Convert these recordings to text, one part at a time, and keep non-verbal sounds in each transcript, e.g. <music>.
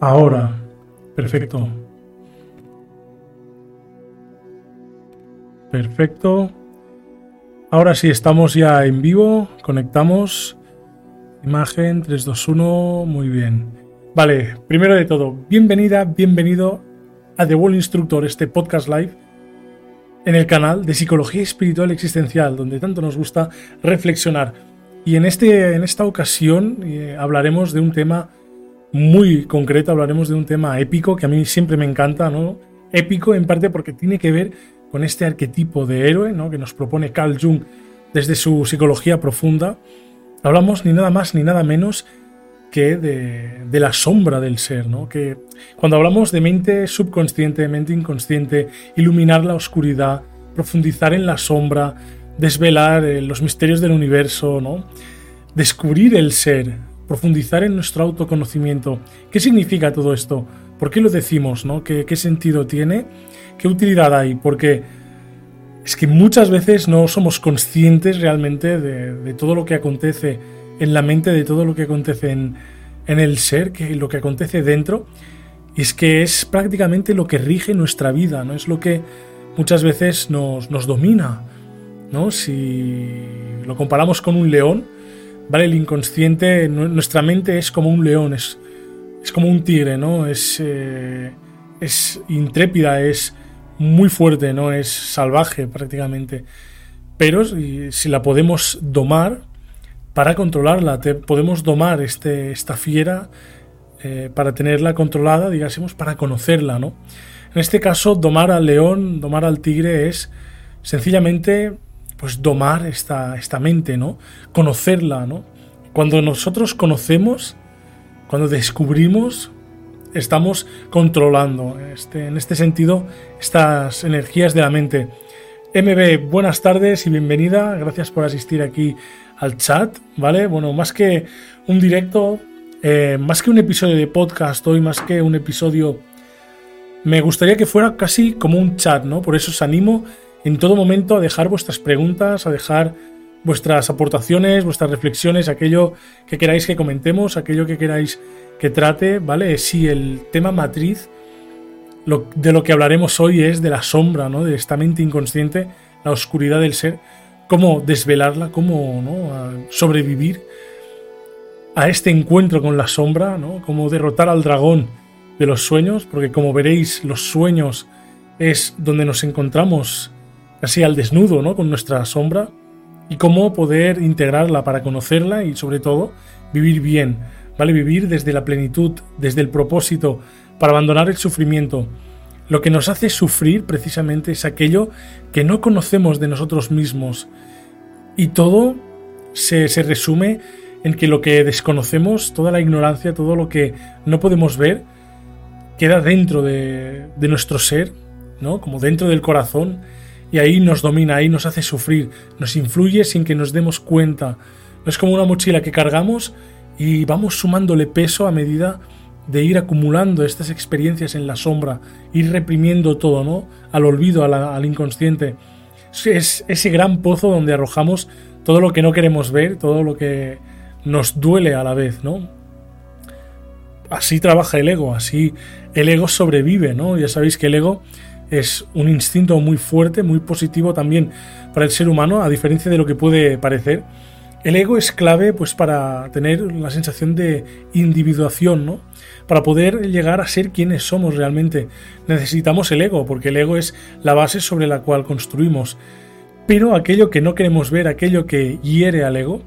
Ahora. Perfecto. Perfecto. Ahora sí, estamos ya en vivo. Conectamos. Imagen 3, 2, 1. Muy bien. Vale, primero de todo, bienvenida, bienvenido a The Wall Instructor, este podcast live en el canal de Psicología Espiritual Existencial, donde tanto nos gusta reflexionar. Y en, este, en esta ocasión eh, hablaremos de un tema muy concreto, hablaremos de un tema épico que a mí siempre me encanta, ¿no? Épico en parte porque tiene que ver con este arquetipo de héroe, ¿no? Que nos propone Carl Jung desde su psicología profunda. Hablamos ni nada más ni nada menos que de, la sombra del ser, ¿no? Que cuando hablamos de mente subconsciente, mente inconsciente, iluminar la oscuridad, profundizar en la sombra, desvelar eh, los misterios del universo, ¿no? Descubrir el ser, profundizar en nuestro autoconocimiento. ¿Qué significa todo esto? ¿Por qué lo decimos? ¿no? ¿Qué, sentido tiene? ¿Qué utilidad hay? Porque es que muchas veces no somos conscientes realmente de todo lo que acontece en la mente de todo lo que acontece en, el ser, que lo que acontece dentro, y es que es prácticamente lo que rige nuestra vida, ¿no? Es lo que muchas veces nos, domina, ¿no? Si lo comparamos con un león, ¿vale? El inconsciente, nuestra mente es como un león, es, es como un tigre, ¿no? Es, eh, es intrépida, es muy fuerte, ¿no? Es salvaje prácticamente. Pero si la podemos domar, para controlarla. podemos domar este, esta fiera eh, para tenerla controlada, digásemos, para conocerla, ¿no? En este caso, domar al león, domar al tigre es sencillamente pues domar esta, esta mente, ¿no? Conocerla, ¿no? Cuando nosotros conocemos, cuando descubrimos, estamos controlando este, en este sentido estas energías de la mente. MB, buenas tardes y bienvenida. Gracias por asistir aquí al chat, ¿vale? Bueno, más que un directo, eh, más que un episodio de podcast hoy, más que un episodio, me gustaría que fuera casi como un chat, ¿no? Por eso os animo en todo momento a dejar vuestras preguntas, a dejar vuestras aportaciones, vuestras reflexiones, aquello que queráis que comentemos, aquello que queráis que trate, ¿vale? Si el tema matriz de lo que hablaremos hoy es de la sombra, ¿no? De esta mente inconsciente, la oscuridad del ser cómo desvelarla, cómo ¿no? sobrevivir a este encuentro con la sombra, ¿no? cómo derrotar al dragón de los sueños, porque como veréis, los sueños es donde nos encontramos casi al desnudo ¿no? con nuestra sombra, y cómo poder integrarla para conocerla y sobre todo vivir bien, ¿vale? Vivir desde la plenitud, desde el propósito, para abandonar el sufrimiento, lo que nos hace sufrir precisamente es aquello que no conocemos de nosotros mismos. Y todo se, resume en que lo que desconocemos, toda la ignorancia, todo lo que no podemos ver, queda dentro de, de nuestro ser, ¿no? Como dentro del corazón, y ahí nos domina, ahí nos hace sufrir, nos influye sin que nos demos cuenta. Es como una mochila que cargamos y vamos sumándole peso a medida de ir acumulando estas experiencias en la sombra, ir reprimiendo todo, ¿no? Al olvido, al inconsciente. Es ese gran pozo donde arrojamos todo lo que no queremos ver, todo lo que nos duele a la vez, ¿no? Así trabaja el ego, así el ego sobrevive, ¿no? Ya sabéis que el ego es un instinto muy fuerte, muy positivo también para el ser humano, a diferencia de lo que puede parecer. El ego es clave pues para tener la sensación de individuación, ¿no? Para poder llegar a ser quienes somos realmente. Necesitamos el ego, porque el ego es la base sobre la cual construimos. Pero aquello que no queremos ver, aquello que hiere al ego,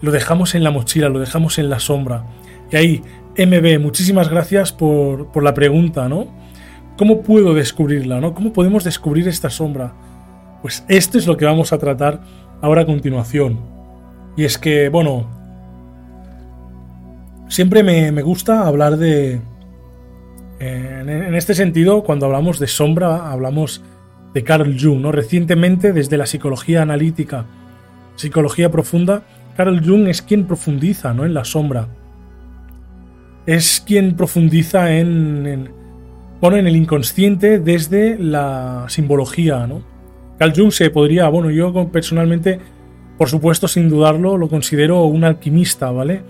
lo dejamos en la mochila, lo dejamos en la sombra. Y ahí, MB, muchísimas gracias por, por la pregunta, ¿no? ¿Cómo puedo descubrirla, no? ¿Cómo podemos descubrir esta sombra? Pues esto es lo que vamos a tratar ahora a continuación. Y es que, bueno, siempre me, gusta hablar de... en, este sentido, cuando hablamos de sombra, hablamos de Carl Jung, ¿no? Recientemente, desde la psicología analítica, psicología profunda, Carl Jung es quien profundiza, ¿no? En la sombra. Es quien profundiza en, en, bueno, en el inconsciente desde la simbología, ¿no? Carl Jung se podría, bueno, yo personalmente, por supuesto, sin dudarlo, lo considero un alquimista, ¿vale?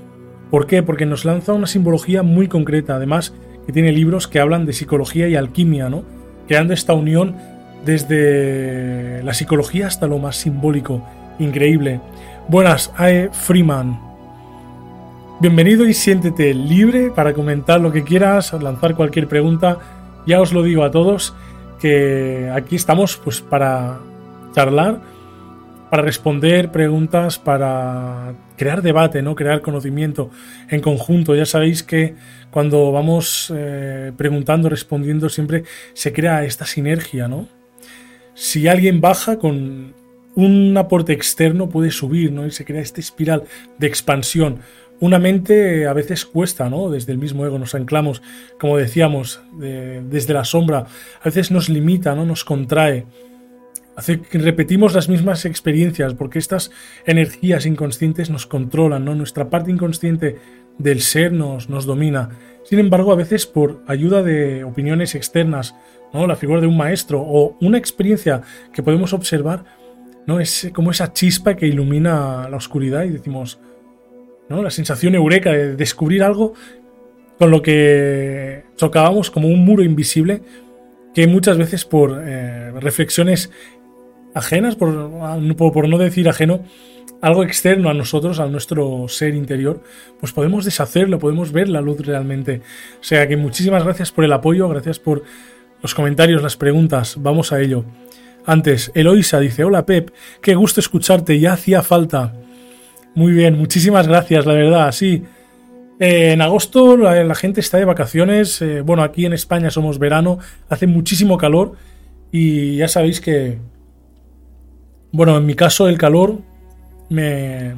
¿Por qué? Porque nos lanza una simbología muy concreta. Además, que tiene libros que hablan de psicología y alquimia, ¿no? Creando esta unión desde la psicología hasta lo más simbólico. Increíble. Buenas, Ae Freeman. Bienvenido y siéntete libre para comentar lo que quieras, lanzar cualquier pregunta. Ya os lo digo a todos que aquí estamos pues para charlar, para responder preguntas, para crear debate, ¿no? Crear conocimiento en conjunto. Ya sabéis que cuando vamos eh, preguntando, respondiendo, siempre se crea esta sinergia, ¿no? Si alguien baja con un aporte externo puede subir, ¿no? Y se crea esta espiral de expansión. Una mente a veces cuesta, ¿no? Desde el mismo ego nos anclamos, como decíamos, desde la sombra. A veces nos limita, ¿no? Nos contrae. Hace que repetimos las mismas experiencias porque estas energías inconscientes nos controlan, ¿no? Nuestra parte inconsciente del ser nos, nos domina. Sin embargo, a veces por ayuda de opiniones externas, ¿no? La figura de un maestro o una experiencia que podemos observar, ¿no? Es como esa chispa que ilumina la oscuridad y decimos, La sensación eureka de descubrir algo con lo que chocábamos como un muro invisible que muchas veces por eh, reflexiones ajenas, por, por, no decir ajeno, algo externo a nosotros, a nuestro ser interior, pues podemos deshacerlo, podemos ver la luz realmente. O sea que muchísimas gracias por el apoyo, gracias por los comentarios, las preguntas, vamos a ello. Antes, Eloisa dice, hola Pep, qué gusto escucharte, ya hacía falta. Muy bien, muchísimas gracias, la verdad, sí. Eh, en agosto la, gente está de vacaciones, eh, bueno, aquí en España somos verano, hace muchísimo calor y ya sabéis que, bueno, en mi caso el calor me,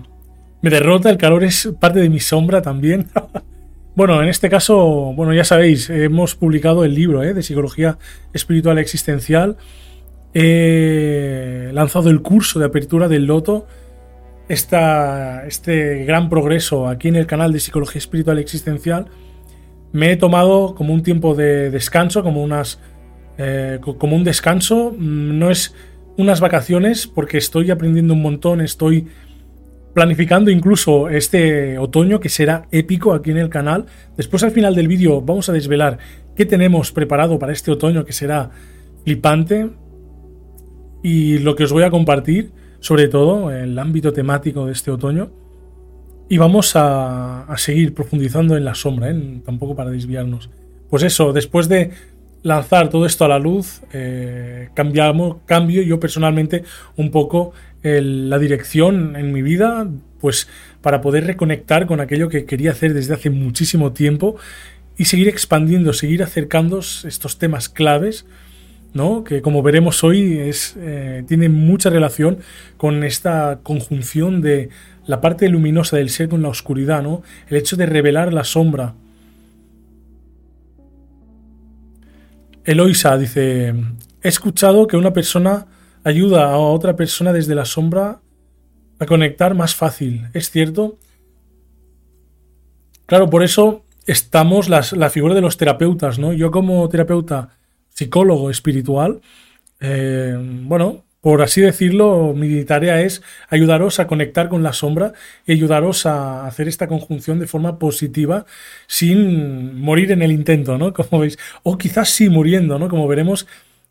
derrota, el calor es parte de mi sombra también. <laughs> bueno, en este caso, bueno, ya sabéis, hemos publicado el libro eh, de Psicología Espiritual Existencial He lanzado el curso de apertura del Loto. Este gran progreso aquí en el canal de Psicología Espiritual Existencial. Me he tomado como un tiempo de descanso, como. Eh, como un descanso. Mm, no es unas vacaciones, porque estoy aprendiendo un montón, estoy planificando incluso este otoño que será épico aquí en el canal. Después al final del vídeo vamos a desvelar qué tenemos preparado para este otoño que será flipante y lo que os voy a compartir, sobre todo en el ámbito temático de este otoño. Y vamos a, seguir profundizando en la sombra, ¿eh? tampoco para desviarnos. Pues eso, después de lanzar todo esto a la luz, eh, cambiamos, cambio yo personalmente un poco la dirección en mi vida, pues para poder reconectar con aquello que quería hacer desde hace muchísimo tiempo y seguir expandiendo, seguir acercando estos temas claves que como veremos hoy es, eh, tiene mucha relación con esta conjunción de la parte luminosa del ser con la oscuridad, ¿no? el hecho de revelar la sombra. Eloisa dice, he escuchado que una persona ayuda a otra persona desde la sombra a conectar más fácil, ¿es cierto? Claro, por eso estamos las, la figura de los terapeutas, ¿no? Yo como terapeuta psicólogo espiritual, eh, bueno, por así decirlo, mi tarea es ayudaros a conectar con la sombra y ayudaros a hacer esta conjunción de forma positiva sin morir en el intento, ¿no? <laughs> Como veis, o quizás sí muriendo, ¿no? Como veremos,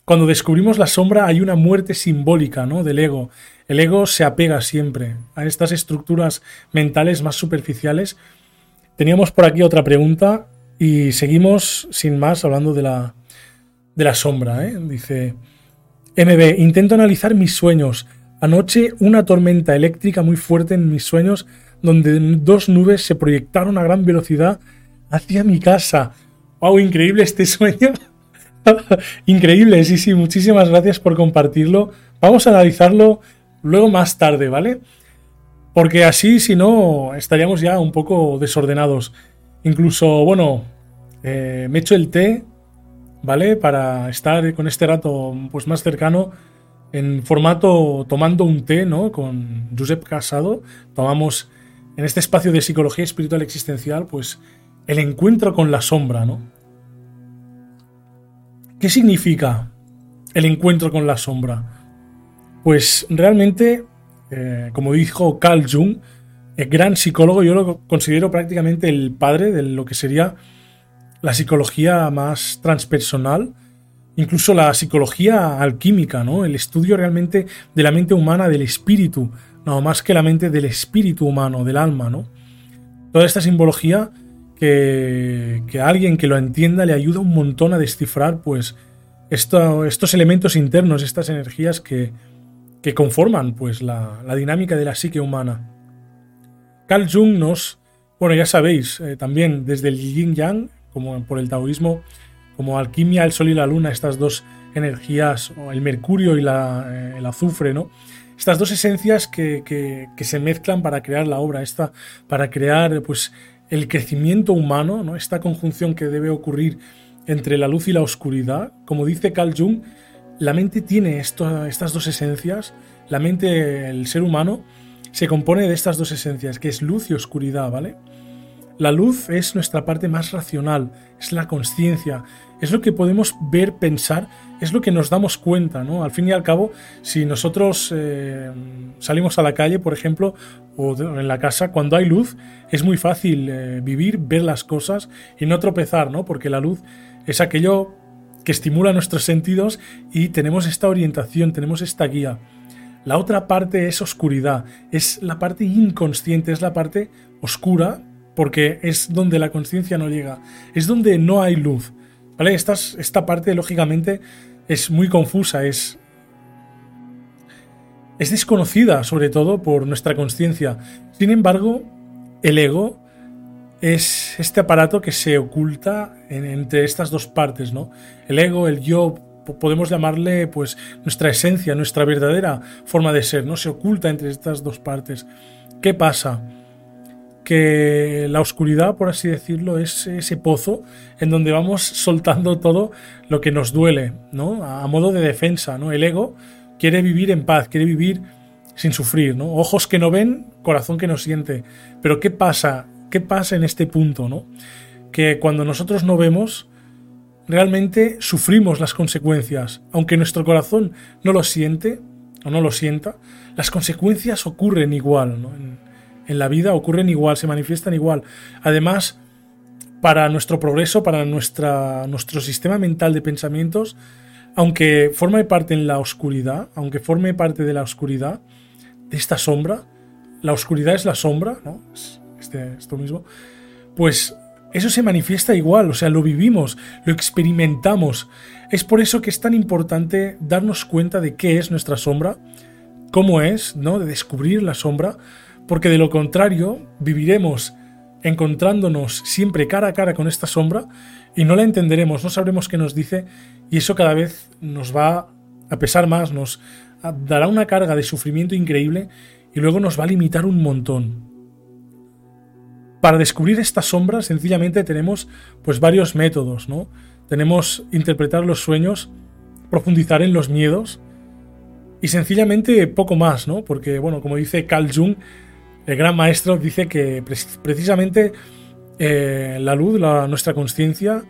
cuando descubrimos la sombra hay una muerte simbólica, ¿no? Del ego. El ego se apega siempre a estas estructuras mentales más superficiales. Teníamos por aquí otra pregunta y seguimos sin más hablando de la, de la sombra. ¿eh? Dice, MB, intento analizar mis sueños. Anoche una tormenta eléctrica muy fuerte en mis sueños donde dos nubes se proyectaron a gran velocidad hacia mi casa. ¡Wow! Increíble este <laughs> sueño. increíble, sí, sí. Muchísimas gracias por compartirlo. Vamos a analizarlo luego más tarde, ¿vale? Porque así, si no, estaríamos ya un poco desordenados. Incluso, bueno, eh, me echo el té ¿vale? Para estar con este rato pues, más cercano en formato tomando un té, ¿no? Con Josep Casado. Tomamos en este espacio de psicología espiritual existencial, pues el encuentro con la sombra, ¿no? ¿Qué significa el encuentro con la sombra? Pues realmente, eh, como dijo Carl Jung, el gran psicólogo, yo lo considero prácticamente el padre de lo que sería la psicología más transpersonal, incluso la psicología alquímica, ¿no? El estudio realmente de la mente humana, del espíritu, no más que la mente del espíritu humano, del alma, ¿no? Toda esta simbología que, que a alguien que lo entienda le ayuda un montón a descifrar, pues, estos elementos internos, estas energías que, que conforman, pues, la, la, dinámica de la psique humana. Carl Jung nos, bueno, ya sabéis, eh, también desde el Yin Yang, como por el taoísmo, como alquimia, el sol y la luna, estas dos energías, el mercurio y eh, el azufre, ¿no? Estas dos esencias que, se mezclan para crear la obra, esta, para crear pues, el crecimiento humano, ¿no? esta conjunción que debe ocurrir entre la luz y la oscuridad. Como dice Carl Jung, la mente tiene estas dos esencias, la mente, el ser humano, se compone de estas dos esencias, que es luz y oscuridad, ¿vale? La luz es nuestra parte más racional, es la conciencia, es lo que podemos ver, pensar, es lo que nos damos cuenta, ¿no? Al fin y al cabo, si nosotros eh, salimos a la calle, por ejemplo, o en la casa, cuando hay luz, es muy fácil eh, vivir, ver las cosas y no tropezar, ¿no? Porque la luz es aquello que estimula nuestros sentidos y tenemos esta orientación, tenemos esta guía. La otra parte es oscuridad, es la parte inconsciente, es la parte oscura porque es donde la conciencia no llega, es donde no hay luz. ¿Vale? Esta, esta parte, lógicamente, es muy confusa, es, es desconocida, sobre todo por nuestra conciencia. Sin embargo, el ego es este aparato que se oculta entre estas dos partes, ¿no? El ego, el yo, podemos llamarle pues nuestra esencia, nuestra verdadera forma de ser, ¿no? Se oculta entre estas dos partes. ¿Qué pasa? Que la oscuridad, por así decirlo, es ese pozo en donde vamos soltando todo lo que nos duele, ¿no? A modo de defensa, ¿no? El ego quiere vivir en paz, quiere vivir sin sufrir, ¿no? Ojos que no ven, corazón que no siente. Pero ¿qué pasa? ¿Qué pasa en este punto, ¿no? Que cuando nosotros no vemos, realmente sufrimos las consecuencias. Aunque nuestro corazón no lo siente o no lo sienta, las consecuencias ocurren igual, ¿no? La vida ocurren igual, se manifiestan igual. Además, para nuestro progreso, para nuestra, nuestro sistema mental de pensamientos, aunque forme parte en la oscuridad, aunque forme parte de la oscuridad, de esta sombra, la oscuridad es la sombra, ¿no? Este, esto mismo, pues eso se manifiesta igual, o sea, lo vivimos, lo experimentamos. Es por eso que es tan importante darnos cuenta de qué es nuestra sombra, cómo es, ¿no? De descubrir la sombra, porque de lo contrario viviremos encontrándonos siempre cara a cara con esta sombra y no la entenderemos, no sabremos qué nos dice y eso cada vez nos va a pesar más, nos dará una carga de sufrimiento increíble y luego nos va a limitar un montón. Para descubrir esta sombra sencillamente tenemos pues varios métodos, ¿no? Tenemos interpretar los sueños, profundizar en los miedos y sencillamente poco más, ¿no? Porque bueno, como dice Carl Jung, el gran maestro dice que precisamente eh, la luz, nuestra conciencia,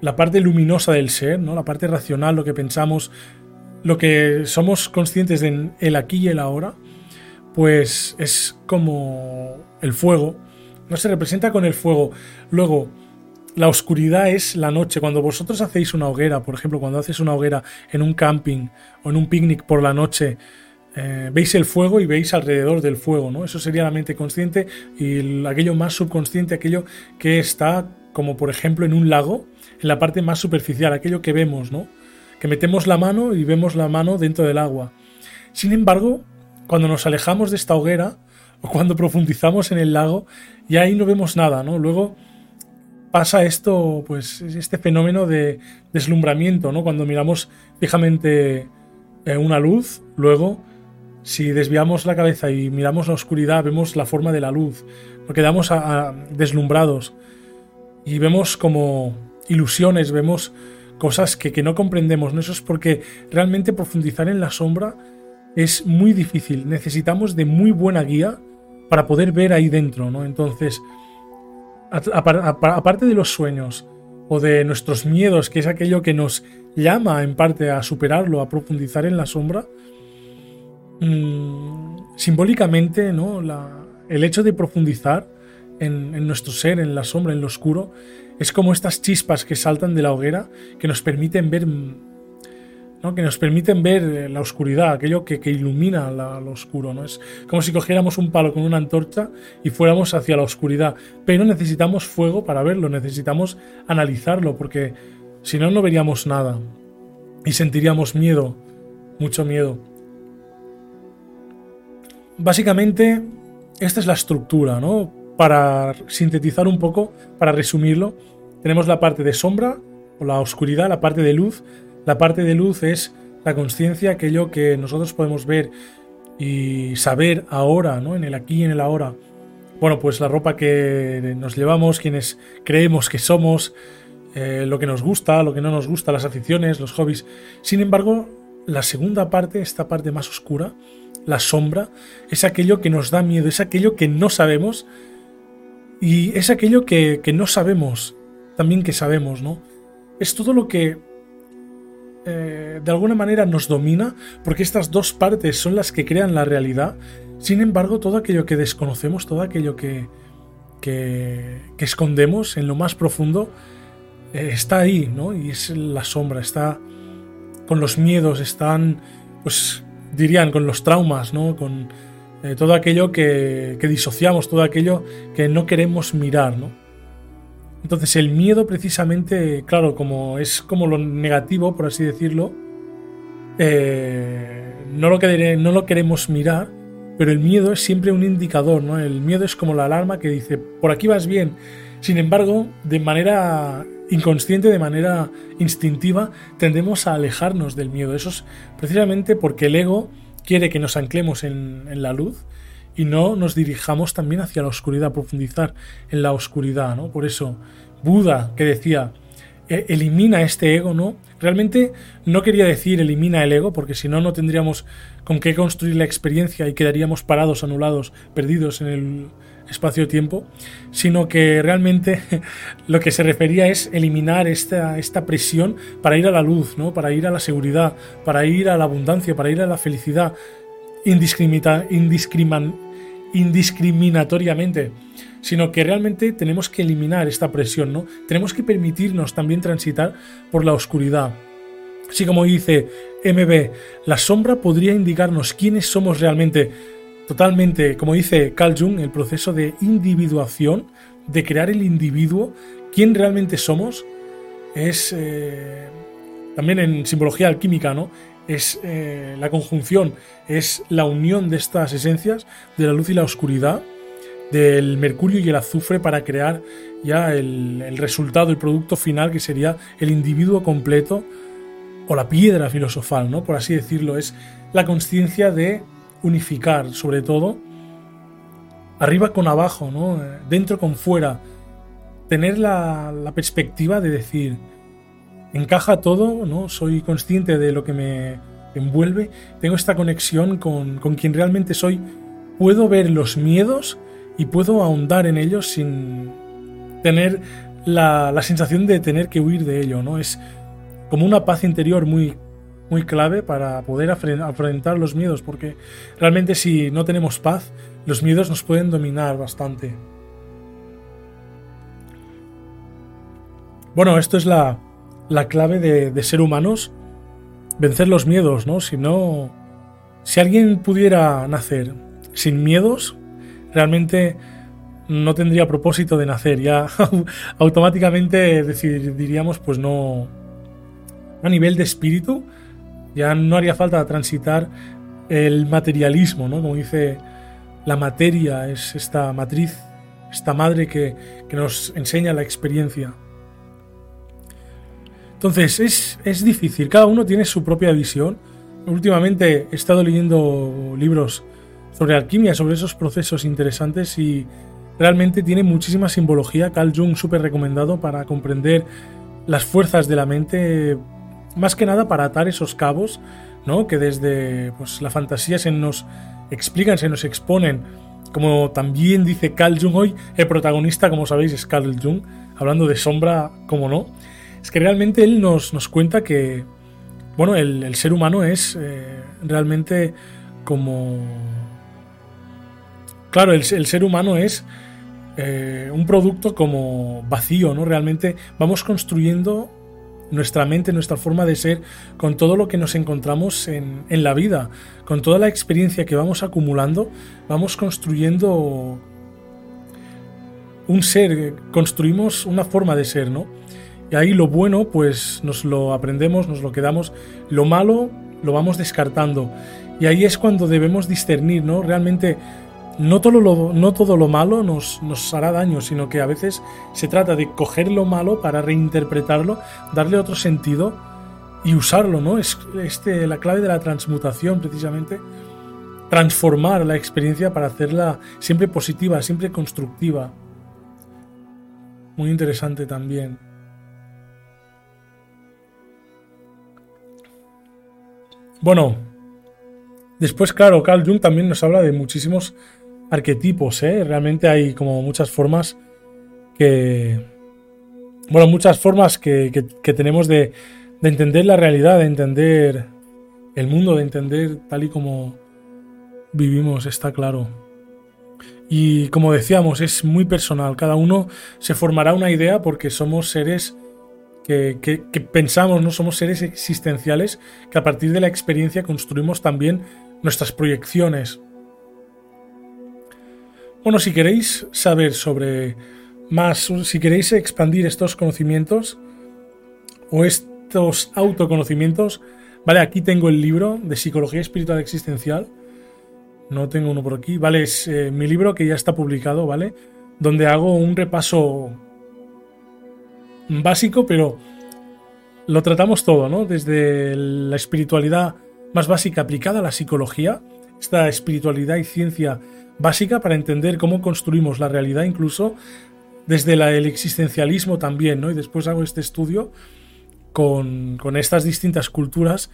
la parte luminosa del ser, ¿no? la parte racional, lo que pensamos, lo que somos conscientes de el aquí y el ahora, pues es como el fuego, no se representa con el fuego. Luego, la oscuridad es la noche. Cuando vosotros hacéis una hoguera, por ejemplo, cuando haces una hoguera en un camping o en un picnic por la noche, eh, veis el fuego y veis alrededor del fuego, ¿no? Eso sería la mente consciente y aquello más subconsciente, aquello que está como por ejemplo en un lago, en la parte más superficial, aquello que vemos, ¿no? Que metemos la mano y vemos la mano dentro del agua. Sin embargo, cuando nos alejamos de esta hoguera o cuando profundizamos en el lago, ya ahí no vemos nada, ¿no? Luego pasa esto, pues este fenómeno de deslumbramiento, ¿no? Cuando miramos fijamente eh, una luz, luego si desviamos la cabeza y miramos la oscuridad, vemos la forma de la luz, nos quedamos deslumbrados y vemos como ilusiones, vemos cosas que, no comprendemos. ¿no? Eso es porque realmente profundizar en la sombra es muy difícil. Necesitamos de muy buena guía para poder ver ahí dentro. ¿no? Entonces, aparte de los sueños o de nuestros miedos, que es aquello que nos llama en parte a superarlo, a profundizar en la sombra, Mm, simbólicamente, ¿no? el hecho de profundizar en, nuestro ser, en la sombra, en lo oscuro, es como estas chispas que saltan de la hoguera que nos permiten ver ¿no? que nos permiten ver eh, la oscuridad, aquello que, ilumina lo oscuro. ¿no? Es como si cogiéramos un palo con una antorcha y fuéramos hacia la oscuridad. Pero necesitamos fuego para verlo, necesitamos analizarlo, porque si no, no veríamos nada. Y sentiríamos miedo, mucho miedo. Básicamente, esta es la estructura, ¿no? Para sintetizar un poco, para resumirlo, tenemos la parte de sombra o la oscuridad, la parte de luz. La parte de luz es la conciencia, aquello que nosotros podemos ver y saber ahora, ¿no? En el aquí y en el ahora. Bueno, pues la ropa que nos llevamos, quienes creemos que somos, eh, lo que nos gusta, lo que no nos gusta, las aficiones, los hobbies. Sin embargo, la segunda parte, esta parte más oscura, la sombra, es aquello que nos da miedo, es aquello que no sabemos y es aquello que, no sabemos, también que sabemos, ¿no? Es todo lo que eh, de alguna manera nos domina, porque estas dos partes son las que crean la realidad. Sin embargo, todo aquello que desconocemos, todo aquello que, que, escondemos en lo más profundo, eh, está ahí, ¿no? Y es la sombra, está con los miedos, están pues dirían, con los traumas, ¿no? Con eh, todo aquello que, disociamos, todo aquello que no queremos mirar, ¿no? Entonces el miedo precisamente, claro, como es como lo negativo, por así decirlo, eh, no, lo no lo queremos mirar, pero el miedo es siempre un indicador, ¿no? El miedo es como la alarma que dice, por aquí vas bien. Sin embargo, de manera inconsciente, de manera instintiva, tendemos a alejarnos del miedo. Eso es precisamente porque el ego quiere que nos anclemos en, la luz y no nos dirijamos también hacia la oscuridad, profundizar en la oscuridad, ¿no? Por eso, Buda, que decía, e, elimina este ego, ¿no? Realmente no quería decir elimina el ego, porque si no, no tendríamos con qué construir la experiencia y quedaríamos parados, anulados, perdidos en el, espacio-tiempo, sino que realmente <laughs> lo que se refería es eliminar esta, esta presión para ir a la luz, ¿no? para ir a la seguridad, para ir a la abundancia, para ir a la felicidad indiscriminatoriamente, sino que realmente tenemos que eliminar esta presión, ¿no? Tenemos que permitirnos también transitar por la oscuridad. Así como dice MB, la sombra podría indicarnos quiénes somos realmente, totalmente, como dice Carl Jung, el proceso de individuación, de crear el individuo, quién realmente somos, es eh, también en simbología alquímica, ¿no? Es eh, la conjunción, es la unión de estas esencias, de la luz y la oscuridad, del mercurio y el azufre para crear ya el, el resultado, el producto final que sería el individuo completo o la piedra filosofal, ¿no? Por así decirlo, es la conciencia de unificar, sobre todo, arriba con abajo, ¿no? dentro con fuera, tener la, perspectiva de decir, encaja todo, ¿no? soy consciente de lo que me envuelve, tengo esta conexión con, quien realmente soy, puedo ver los miedos y puedo ahondar en ellos sin tener la, la sensación de tener que huir de ello, ¿no? Es como una paz interior muy muy clave para poder afrontar los miedos, porque realmente si no tenemos paz, los miedos nos pueden dominar bastante. Bueno, esto es la, la clave de, ser humanos, vencer los miedos, ¿no? Si no, si alguien pudiera nacer sin miedos, realmente no tendría propósito de nacer, ya <laughs> automáticamente diríamos, pues no, a nivel de espíritu, ya no haría falta transitar el materialismo, ¿no? Como dice, la materia es esta matriz, esta madre que, nos enseña la experiencia. Entonces, es, es difícil, cada uno tiene su propia visión. Últimamente he estado leyendo libros sobre alquimia, sobre esos procesos interesantes y realmente tiene muchísima simbología. Carl Jung súper recomendado para comprender las fuerzas de la mente más que nada para atar esos cabos, ¿no? Que desde pues, la fantasía se nos explican, se nos exponen. Como también dice Carl Jung hoy, el protagonista, como sabéis, es Carl Jung, hablando de sombra, como no. Es que realmente él nos, nos cuenta que, bueno, el, ser humano es eh, realmente como... Claro, el, el, ser humano es eh, un producto como vacío, ¿no? Realmente vamos construyendo nuestra mente, nuestra forma de ser, con todo lo que nos encontramos en, en, la vida, con toda la experiencia que vamos acumulando, vamos construyendo un ser, construimos una forma de ser, ¿no? Y ahí lo bueno, pues nos lo aprendemos, nos lo quedamos, lo malo lo vamos descartando. Y ahí es cuando debemos discernir, ¿no? Realmente no todo lo, no todo lo malo nos, nos, hará daño, sino que a veces se trata de coger lo malo para reinterpretarlo, darle otro sentido y usarlo, ¿no? Es este, la clave de la transmutación, precisamente. Transformar la experiencia para hacerla siempre positiva, siempre constructiva. Muy interesante también. Bueno, después, claro, Carl Jung también nos habla de muchísimos arquetipos, ¿eh? Realmente hay como muchas formas que... Bueno, muchas formas que, tenemos de, de, entender la realidad, de entender el mundo, de entender tal y como vivimos, está claro. Y como decíamos, es muy personal. Cada uno se formará una idea porque somos seres que, que, pensamos, no somos seres existenciales, que a partir de la experiencia construimos también nuestras proyecciones, bueno, si queréis saber sobre más, si queréis expandir estos conocimientos o estos autoconocimientos, vale, aquí tengo el libro de Psicología Espiritual Existencial. No tengo uno por aquí, vale, es eh, mi libro que ya está publicado, ¿vale? Donde hago un repaso básico, pero lo tratamos todo, ¿no? Desde la espiritualidad más básica aplicada a la psicología, esta espiritualidad y ciencia básica para entender cómo construimos la realidad, incluso desde el existencialismo también, ¿no? Y después hago este estudio con, estas distintas culturas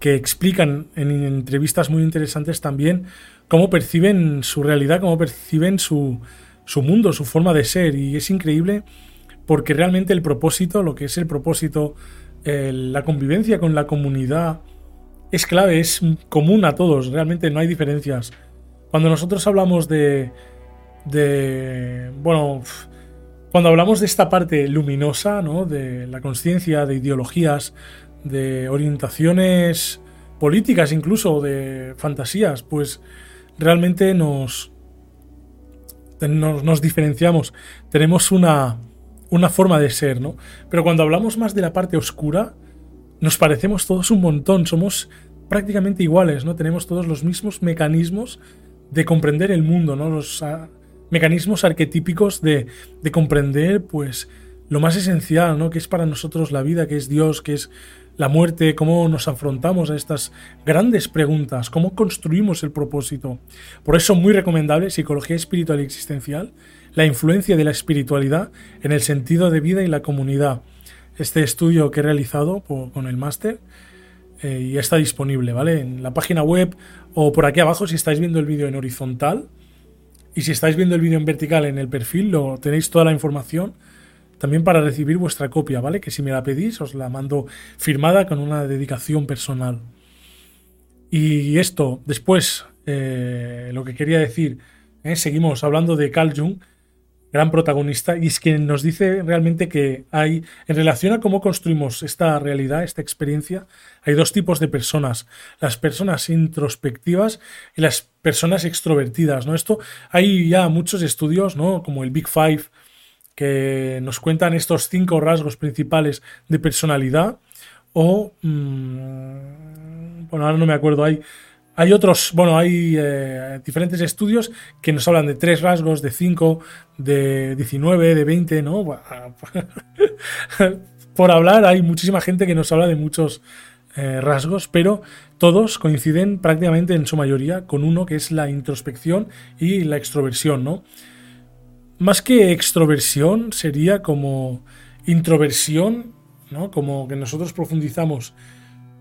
que explican en entrevistas muy interesantes también cómo perciben su realidad, cómo perciben su, su mundo, su forma de ser. Y es increíble porque realmente el propósito, lo que es el propósito, la convivencia con la comunidad, es clave, es común a todos, realmente no hay diferencias. Cuando nosotros hablamos de, de bueno, cuando hablamos de esta parte luminosa, ¿no? De la conciencia, de ideologías, de orientaciones políticas, incluso de fantasías, pues realmente nos, nos, nos diferenciamos. Tenemos una, una forma de ser, ¿no? Pero cuando hablamos más de la parte oscura, nos parecemos todos un montón, somos prácticamente iguales, ¿no? Tenemos todos los mismos mecanismos de comprender el mundo, ¿no? Los ah, mecanismos arquetípicos de, de, comprender, pues, lo más esencial, ¿no? Que es para nosotros la vida, que es Dios, que es la muerte, cómo nos afrontamos a estas grandes preguntas, cómo construimos el propósito. Por eso, muy recomendable, Psicología Espiritual y Existencial, la influencia de la espiritualidad en el sentido de vida y la comunidad. Este estudio que he realizado con el máster eh, y está disponible, ¿vale? En la página web o por aquí abajo si estáis viendo el vídeo en horizontal y si estáis viendo el vídeo en vertical en el perfil, lo tenéis toda la información también para recibir vuestra copia, ¿vale? Que si me la pedís os la mando firmada con una dedicación personal. Y esto, después, eh, lo que quería decir, ¿eh? seguimos hablando de Carl Jung, gran protagonista, y es que nos dice realmente que hay, en relación a cómo construimos esta realidad, esta experiencia, hay dos tipos de personas, las personas introspectivas y las personas extrovertidas, ¿no? Esto hay ya muchos estudios, ¿no? Como el Big Five, que nos cuentan estos cinco rasgos principales de personalidad, o, mmm, bueno, ahora no me acuerdo, hay hay otros, bueno, hay eh, diferentes estudios que nos hablan de tres rasgos, de cinco, de 19, de 20, ¿no? <laughs> Por hablar, hay muchísima gente que nos habla de muchos eh, rasgos, pero todos coinciden prácticamente en su mayoría con uno que es la introspección y la extroversión, ¿no? Más que extroversión sería como introversión, ¿no? Como que nosotros profundizamos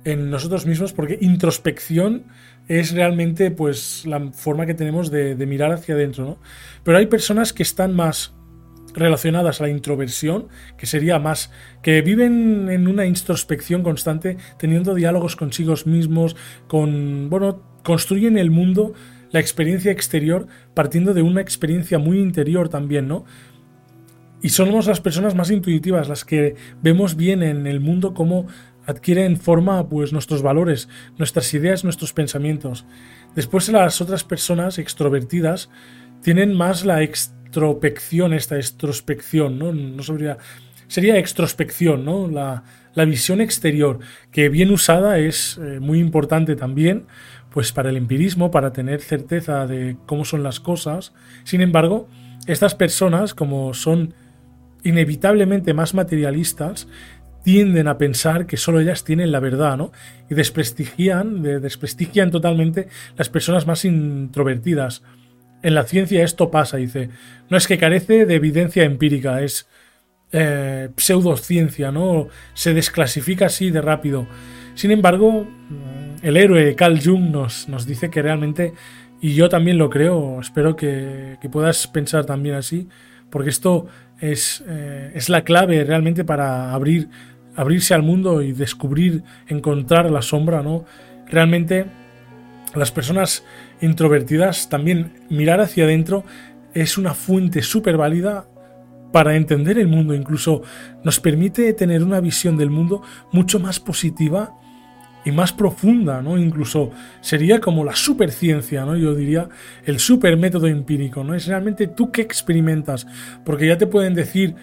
en nosotros mismos, porque introspección es realmente pues la forma que tenemos de, mirar hacia adentro, ¿no? Pero hay personas que están más relacionadas a la introversión, que sería más que viven en una introspección constante, teniendo diálogos consigo mismos, con bueno, construyen el mundo, la experiencia exterior partiendo de una experiencia muy interior también, ¿no? Y somos las personas más intuitivas, las que vemos bien en el mundo cómo adquieren forma pues nuestros valores, nuestras ideas, nuestros pensamientos. Después las otras personas extrovertidas tienen más la extrospección, esta extrospección, ¿no? No sabría sería extrospección, ¿no? La, visión exterior, que bien usada es eh, muy importante también, pues para el empirismo, para tener certeza de cómo son las cosas. Sin embargo, estas personas, como son inevitablemente más materialistas, tienden a pensar que solo ellas tienen la verdad, ¿no? Y desprestigian, desprestigian totalmente las personas más introvertidas. En la ciencia esto pasa, dice. No es que carece de evidencia empírica, es eh, pseudociencia, ¿no? Se desclasifica así de rápido. Sin embargo, mm, el héroe Carl Jung nos, nos dice que realmente, y yo también lo creo, espero que, puedas pensar también así, porque esto es, eh, es la clave realmente para abrir, abrirse al mundo y descubrir, encontrar la sombra, ¿no? Realmente las personas introvertidas también mirar hacia adentro es una fuente súper válida para entender el mundo, incluso nos permite tener una visión del mundo mucho más positiva y más profunda, ¿no? Incluso sería como la superciencia, ¿no? Yo diría el super método empírico, ¿no? Es realmente tú que experimentas, porque ya te pueden decir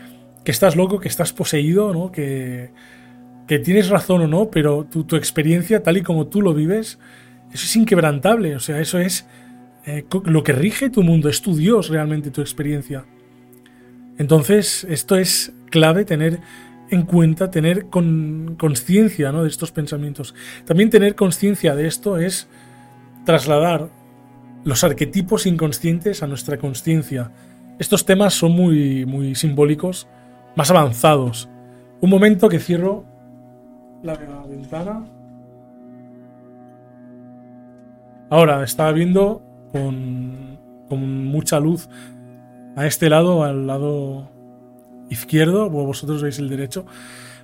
que estás loco, que estás poseído, ¿no? Que, que tienes razón o no, pero tu, tu, experiencia, tal y como tú lo vives, eso es inquebrantable, o sea, eso es eh, lo que rige tu mundo, es tu Dios realmente tu experiencia. Entonces, esto es clave tener en cuenta, tener conciencia ¿no? de estos pensamientos. También tener conciencia de esto es trasladar los arquetipos inconscientes a nuestra conciencia. Estos temas son muy, muy simbólicos, más avanzados. Un momento que cierro la ventana. Ahora, estaba viendo con, con mucha luz a este lado, al lado izquierdo, vosotros veis el derecho,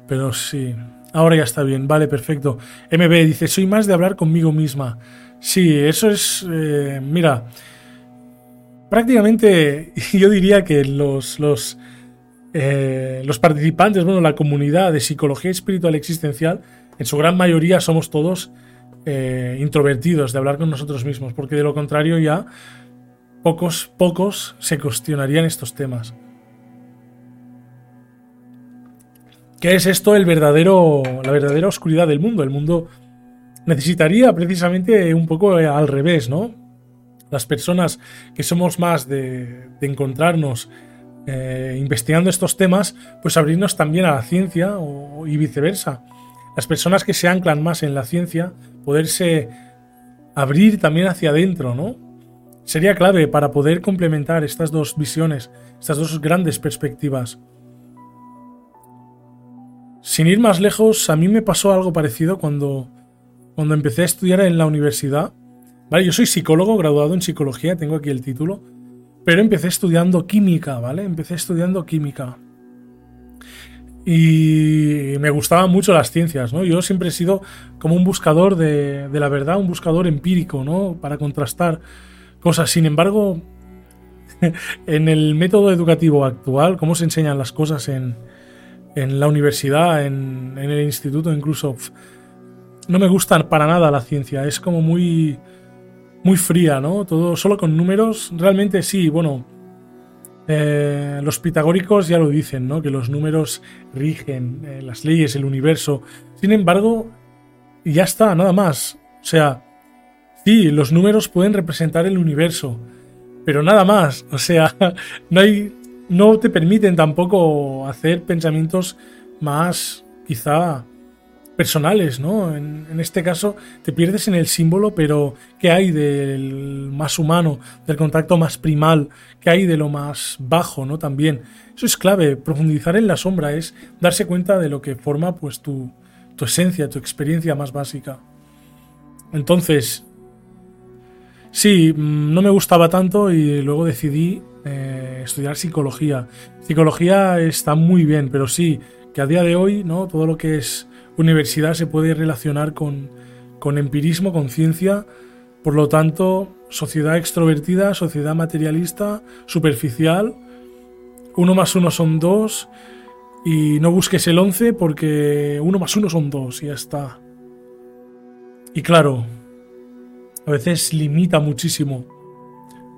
pero sí, ahora ya está bien, vale, perfecto. MB dice, soy más de hablar conmigo misma. Sí, eso es, eh, mira, prácticamente <laughs> yo diría que los, los, eh, los participantes, bueno, la comunidad de psicología espiritual existencial, en su gran mayoría somos todos eh, introvertidos de hablar con nosotros mismos, porque de lo contrario ya pocos, pocos se cuestionarían estos temas. ¿Qué es esto el verdadero, la verdadera oscuridad del mundo? El mundo necesitaría precisamente un poco al revés, ¿no? Las personas que somos más de, encontrarnos eh, investigando estos temas, pues abrirnos también a la ciencia y viceversa. Las personas que se anclan más en la ciencia, poderse abrir también hacia adentro, ¿no? sería clave para poder complementar estas dos visiones, estas dos grandes perspectivas. Sin ir más lejos, a mí me pasó algo parecido cuando, cuando empecé a estudiar en la universidad. Vale, yo soy psicólogo, graduado en psicología, tengo aquí el título, pero empecé estudiando química, ¿vale? Empecé estudiando química. Y me gustaban mucho las ciencias, ¿no? Yo siempre he sido como un buscador de, la verdad, un buscador empírico, ¿no? Para contrastar cosas. Sin embargo, <laughs> en el método educativo actual, cómo se enseñan las cosas en, la universidad, en, en, el instituto, incluso, no me gusta para nada la ciencia. Es como muy, muy fría, ¿no? Todo solo con números. Realmente sí, bueno. Eh, los pitagóricos ya lo dicen, ¿no? Que los números rigen eh, las leyes, el universo. Sin embargo, ya está, nada más. O sea, Sí, los números pueden representar el universo, pero nada más. <laughs> O sea, no hay. no te permiten tampoco hacer pensamientos más quizá personales, ¿no? En, este caso te pierdes en el símbolo, pero ¿qué hay del más humano, del contacto más primal? ¿Qué hay de lo más bajo, ¿no? También. Eso es clave, profundizar en la sombra es darse cuenta de lo que forma pues tu, tu esencia, tu experiencia más básica. Entonces, Sí, mm, no me gustaba tanto y luego decidí eh, estudiar psicología. Psicología está muy bien, pero sí, que a día de hoy, ¿no? Todo lo que es universidad se puede relacionar con, con empirismo, con ciencia, Por lo tanto, sociedad extrovertida, sociedad materialista, superficial. Uno más uno son dos. Y no busques el 11 porque uno más uno son dos y ya está. Y claro, a veces limita muchísimo.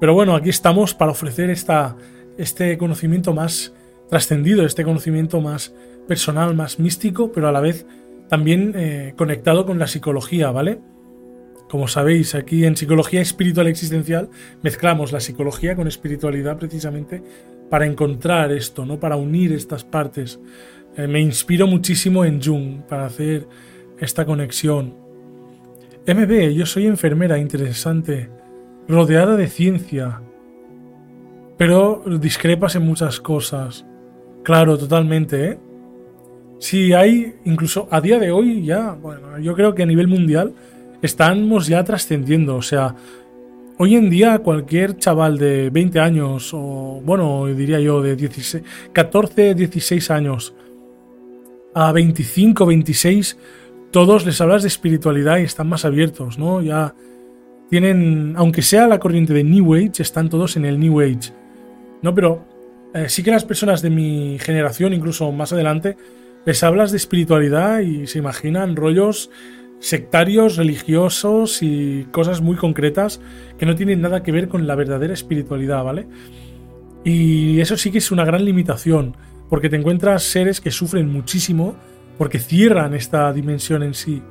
Pero bueno, aquí estamos para ofrecer esta, este conocimiento más trascendido, este conocimiento más personal, más místico, pero a la vez también eh, conectado con la psicología, ¿vale? Como sabéis, aquí en Psicología Espiritual Existencial mezclamos la psicología con espiritualidad precisamente para encontrar esto, ¿no? Para unir estas partes. Eh, me inspiro muchísimo en Jung para hacer esta conexión. MB, yo soy enfermera, interesante, rodeada de ciencia, pero discrepas en muchas cosas. Claro, totalmente, ¿eh? Sí, hay, incluso a día de hoy ya, bueno, yo creo que a nivel mundial estamos ya trascendiendo. O sea, hoy en día cualquier chaval de 20 años, o bueno, diría yo de 16, 14, 16 años, a 25, 26, todos les hablas de espiritualidad y están más abiertos, ¿no? Ya tienen, aunque sea la corriente de New Age, están todos en el New Age, ¿no? Pero eh, sí que las personas de mi generación, incluso más adelante, les hablas de espiritualidad y se imaginan rollos sectarios, religiosos y cosas muy concretas que no tienen nada que ver con la verdadera espiritualidad, ¿vale? Y eso sí que es una gran limitación, porque te encuentras seres que sufren muchísimo porque cierran esta dimensión en sí.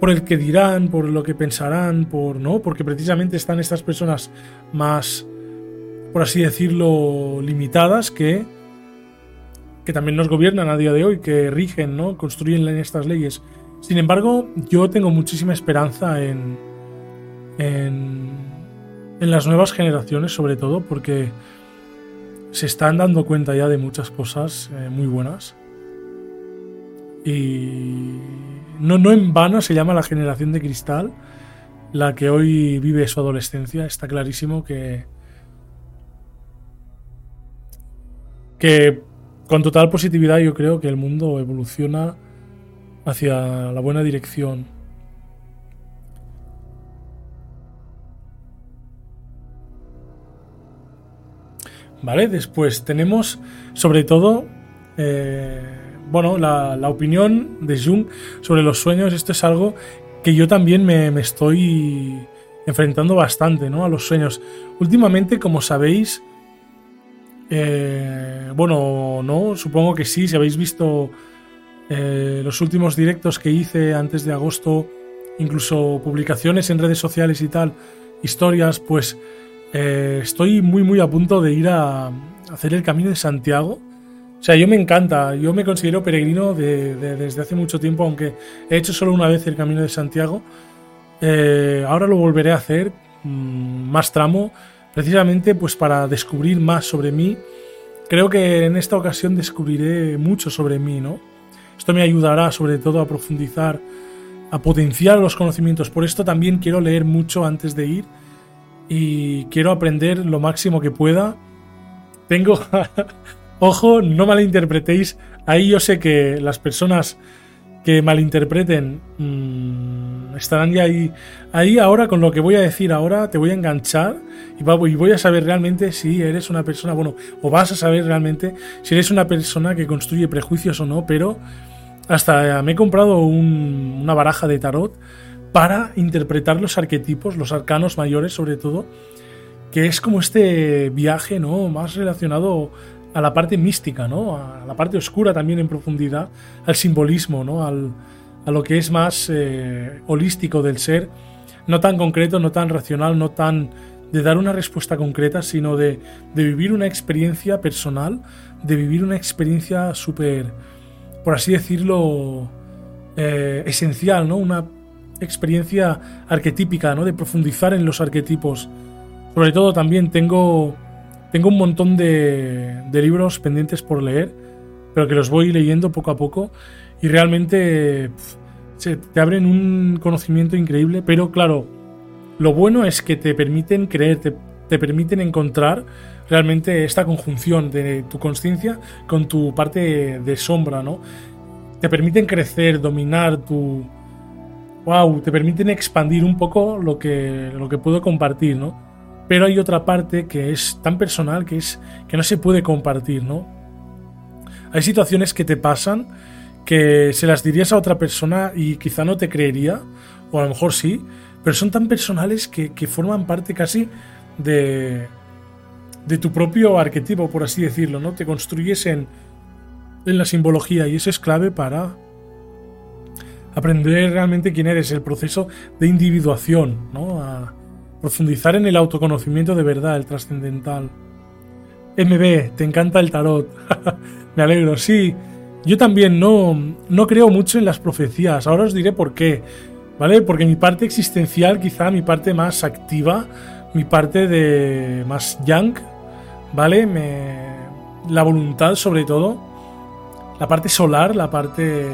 Por el que dirán, por lo que pensarán, por no, porque precisamente están estas personas más por así decirlo limitadas que que también nos gobiernan a día de hoy, que rigen, ¿no? construyen estas leyes sin embargo, yo tengo muchísima esperanza en, en, las nuevas generaciones, sobre todo, porque se están dando cuenta ya de muchas cosas eh, muy buenas. Y no, no en vano se llama la generación de cristal, la que hoy vive su adolescencia. Está clarísimo que, que con total positividad yo creo que el mundo evoluciona hacia la buena dirección. Vale, después tenemos sobre todo, eh, bueno, la, opinión de Jung sobre los sueños. Esto es algo que yo también me, estoy enfrentando bastante, ¿no? A los sueños. Últimamente, como sabéis, eh, bueno, no, supongo que sí, si habéis visto eh, los últimos directos que hice antes de agosto, incluso publicaciones en redes sociales y tal, historias, pues eh, estoy muy muy a punto de ir a hacer el Camino de Santiago. O sea, yo me encanta, yo me considero peregrino desde hace mucho tiempo, aunque he hecho solo una vez el Camino de Santiago. Eh, ahora lo volveré a hacer, mm, más tramo, precisamente pues para descubrir más sobre mí. Creo que en esta ocasión descubriré mucho sobre mí, ¿no? Esto me ayudará sobre todo a profundizar, a potenciar los conocimientos. Por esto también quiero leer mucho antes de ir y quiero aprender lo máximo que pueda. Tengo, <laughs> ojo, no malinterpretéis. Ahí yo sé que las personas que malinterpreten mm, estarán ya ahí. Ahí ahora con lo que voy a decir ahora te voy a enganchar y, voy a saber realmente si eres una persona, bueno, o vas a saber realmente si eres una persona que construye prejuicios o no, pero hasta me he comprado una baraja de tarot para interpretar los arquetipos, los arcanos mayores sobre todo, que es como este viaje, ¿no? Más relacionado a la parte mística, ¿no? A la parte oscura también en profundidad, al simbolismo, ¿no? Al, a lo que es más eh, holístico del ser, no tan concreto, no tan racional, no tan de dar una respuesta concreta, sino de, de vivir una experiencia personal, de vivir una experiencia súper, por así decirlo, eh, esencial, ¿no? Una experiencia arquetípica, ¿no? De profundizar en los arquetipos. Sobre todo también tengo tengo un montón de, libros pendientes por leer, pero que los voy leyendo poco a poco y realmente te abren un conocimiento increíble, pero claro, lo bueno es que te permiten creer, te, permiten encontrar realmente esta conjunción de tu conciencia con tu parte de sombra, ¿no? Te permiten crecer, dominar tu, wow, te permiten expandir un poco lo que, lo que puedo compartir, ¿no? Pero hay otra parte que es tan personal que es que no se puede compartir, ¿no? Hay situaciones que te pasan que se las dirías a otra persona y quizá no te creería, o a lo mejor sí, pero son tan personales que, forman parte casi de, de tu propio arquetipo, por así decirlo, ¿no? Te construyes en, en la simbología y eso es clave para aprender realmente quién eres, el proceso de individuación, ¿no? Profundizar en el autoconocimiento de verdad, el trascendental. MB, te encanta el tarot. <laughs> Me alegro, sí. Yo también no, no creo mucho en las profecías. Ahora os diré por qué. ¿Vale? Porque mi parte existencial, quizá mi parte más activa, mi parte de más young, ¿vale? Me, la voluntad sobre todo, la parte solar, la parte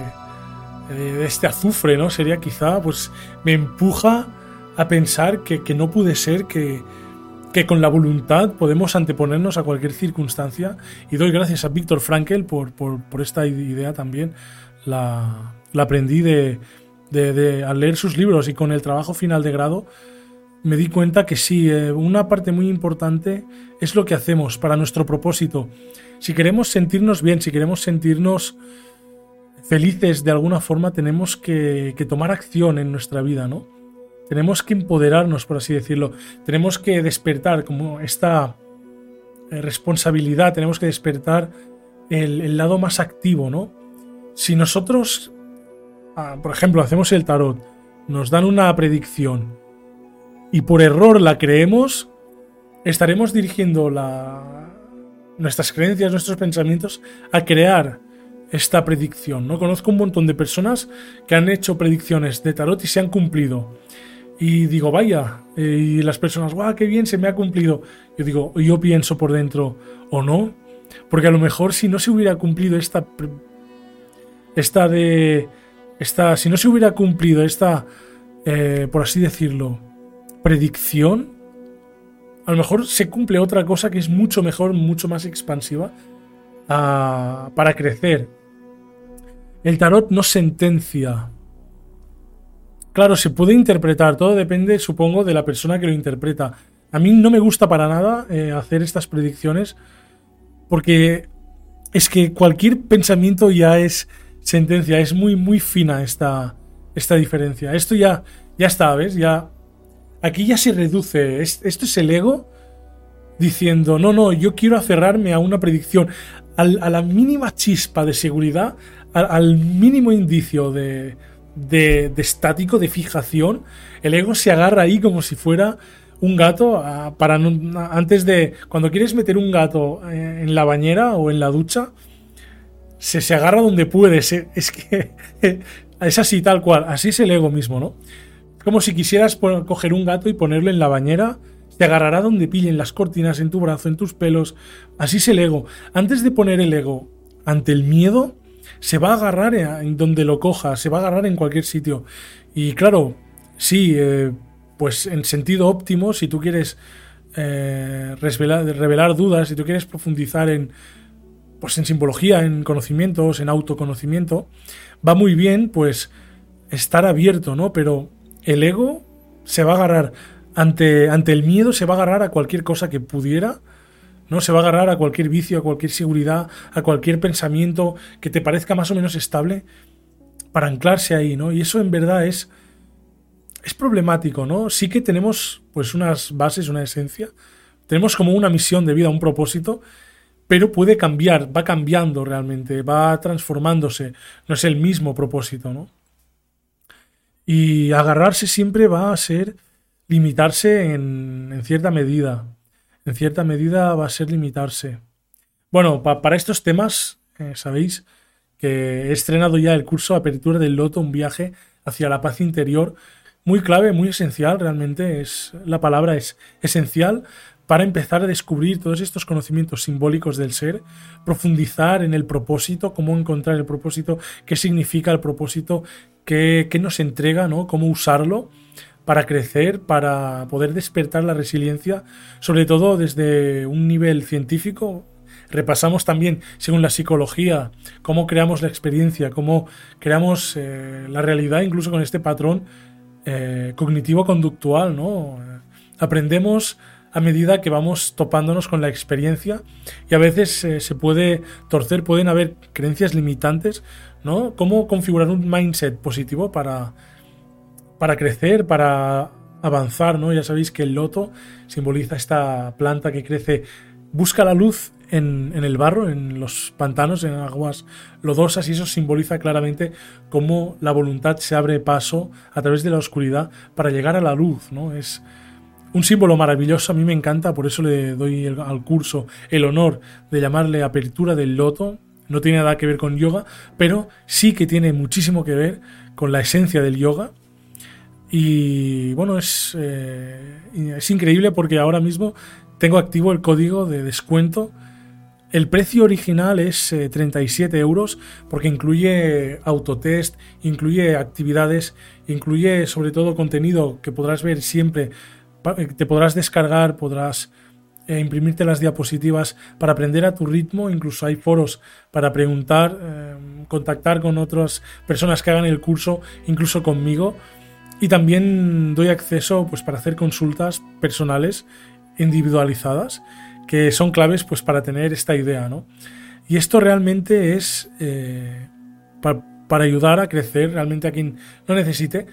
eh, de este azufre, ¿no? Sería quizá, pues me empuja a pensar que, no puede ser que, que con la voluntad podemos anteponernos a cualquier circunstancia. Y doy gracias a Víctor Frankel por, por, por, esta idea también. La, la aprendí de, de, al leer sus libros y con el trabajo final de grado, me di cuenta que sí, eh, una parte muy importante es lo que hacemos para nuestro propósito. Si queremos sentirnos bien, si queremos sentirnos felices de alguna forma, tenemos que, tomar acción en nuestra vida, ¿no? Tenemos que empoderarnos, por así decirlo. Tenemos que despertar como esta eh, responsabilidad, tenemos que despertar el, el lado más activo, ¿no? Si nosotros Ah, por ejemplo, hacemos el tarot, nos dan una predicción y por error la creemos, estaremos dirigiendo nuestras creencias, nuestros pensamientos a crear esta predicción. ¿no? Conozco un montón de personas que han hecho predicciones de tarot y se han cumplido. Y digo, vaya, y las personas, guau, qué bien, se me ha cumplido. Yo digo, yo pienso por dentro, o no, porque a lo mejor si no se hubiera cumplido esta, esta de si no se hubiera cumplido esta, eh, por así decirlo, predicción, a lo mejor se cumple otra cosa que es mucho mejor, mucho más expansiva ah, para crecer. El tarot no sentencia. Claro, se puede interpretar, todo depende, supongo, de la persona que lo interpreta. A mí no me gusta para nada eh, hacer estas predicciones porque es que cualquier pensamiento ya es sentencia. Es muy, muy fina esta, esta diferencia. Esto ya, ya está, ¿ves? Ya, aquí ya se reduce. esto es el ego diciendo, no, no, yo quiero aferrarme a una predicción. a la mínima chispa de seguridad, al, mínimo indicio de, de, estático, de fijación, el ego se agarra ahí como si fuera un gato para antes de cuando quieres meter un gato eh, en la bañera o en la ducha se, se agarra donde puede. es que <laughs> es así, tal cual. Así es el ego mismo, ¿no? Como si quisieras coger un gato y ponerlo en la bañera. Te agarrará donde pillen las cortinas, en tu brazo, en tus pelos. Así es el ego. Antes de poner el ego ante el miedo, se va a agarrar en donde lo coja, se va a agarrar en cualquier sitio. Y claro, sí, eh, pues en sentido óptimo, si tú quieres eh, revelar, dudas, si tú quieres profundizar en, pues en simbología, en conocimientos, en autoconocimiento, va muy bien pues estar abierto, ¿no? Pero el ego se va a agarrar ante, ante el miedo, se va a agarrar a cualquier cosa que pudiera, ¿no? Se va a agarrar a cualquier vicio, a cualquier seguridad, a cualquier pensamiento que te parezca más o menos estable para anclarse ahí, ¿no? Y eso en verdad es es problemático, ¿no? Sí que tenemos pues unas bases, una esencia, tenemos como una misión de vida, un propósito, pero puede cambiar, va cambiando realmente, va transformándose, no es el mismo propósito, ¿no? Y agarrarse siempre va a ser limitarse en, cierta medida, en cierta medida va a ser limitarse. Bueno, para estos temas, eh, sabéis que he estrenado ya el curso Apertura del Loto, un viaje hacia la paz interior, muy clave, muy esencial, realmente es la palabra es esencial para empezar a descubrir todos estos conocimientos simbólicos del ser, profundizar en el propósito, cómo encontrar el propósito, qué significa el propósito, qué, nos entrega, ¿no? cómo usarlo para crecer, para poder despertar la resiliencia, sobre todo desde un nivel científico. repasamos también, según la psicología, cómo creamos la experiencia, cómo creamos eh, la realidad, incluso con este patrón eh, cognitivo-conductual, ¿no? Aprendemos a medida que vamos topándonos con la experiencia y a veces eh, se puede torcer, pueden haber creencias limitantes, ¿no? Cómo configurar un mindset positivo para, para crecer, para avanzar, ¿no? Ya sabéis que el loto simboliza esta planta que crece, busca la luz en, el barro, en los pantanos, en aguas lodosas, y eso simboliza claramente cómo la voluntad se abre paso a través de la oscuridad para llegar a la luz, ¿no? Es un símbolo maravilloso, a mí me encanta, por eso le doy al curso el honor de llamarle apertura del loto. No tiene nada que ver con yoga, pero sí que tiene muchísimo que ver con la esencia del yoga. Y bueno, es, eh, es increíble porque ahora mismo tengo activo el código de descuento. El precio original es 37 eh, euros porque incluye autotest, incluye actividades, incluye sobre todo contenido que podrás ver siempre te podrás descargar, podrás eh, imprimirte las diapositivas para aprender a tu ritmo, incluso hay foros para preguntar, eh, contactar con otras personas que hagan el curso, incluso conmigo. Y también doy acceso pues, para hacer consultas personales individualizadas que son claves pues, para tener esta idea. ¿no? Y esto realmente es para ayudar a crecer realmente a quien lo necesite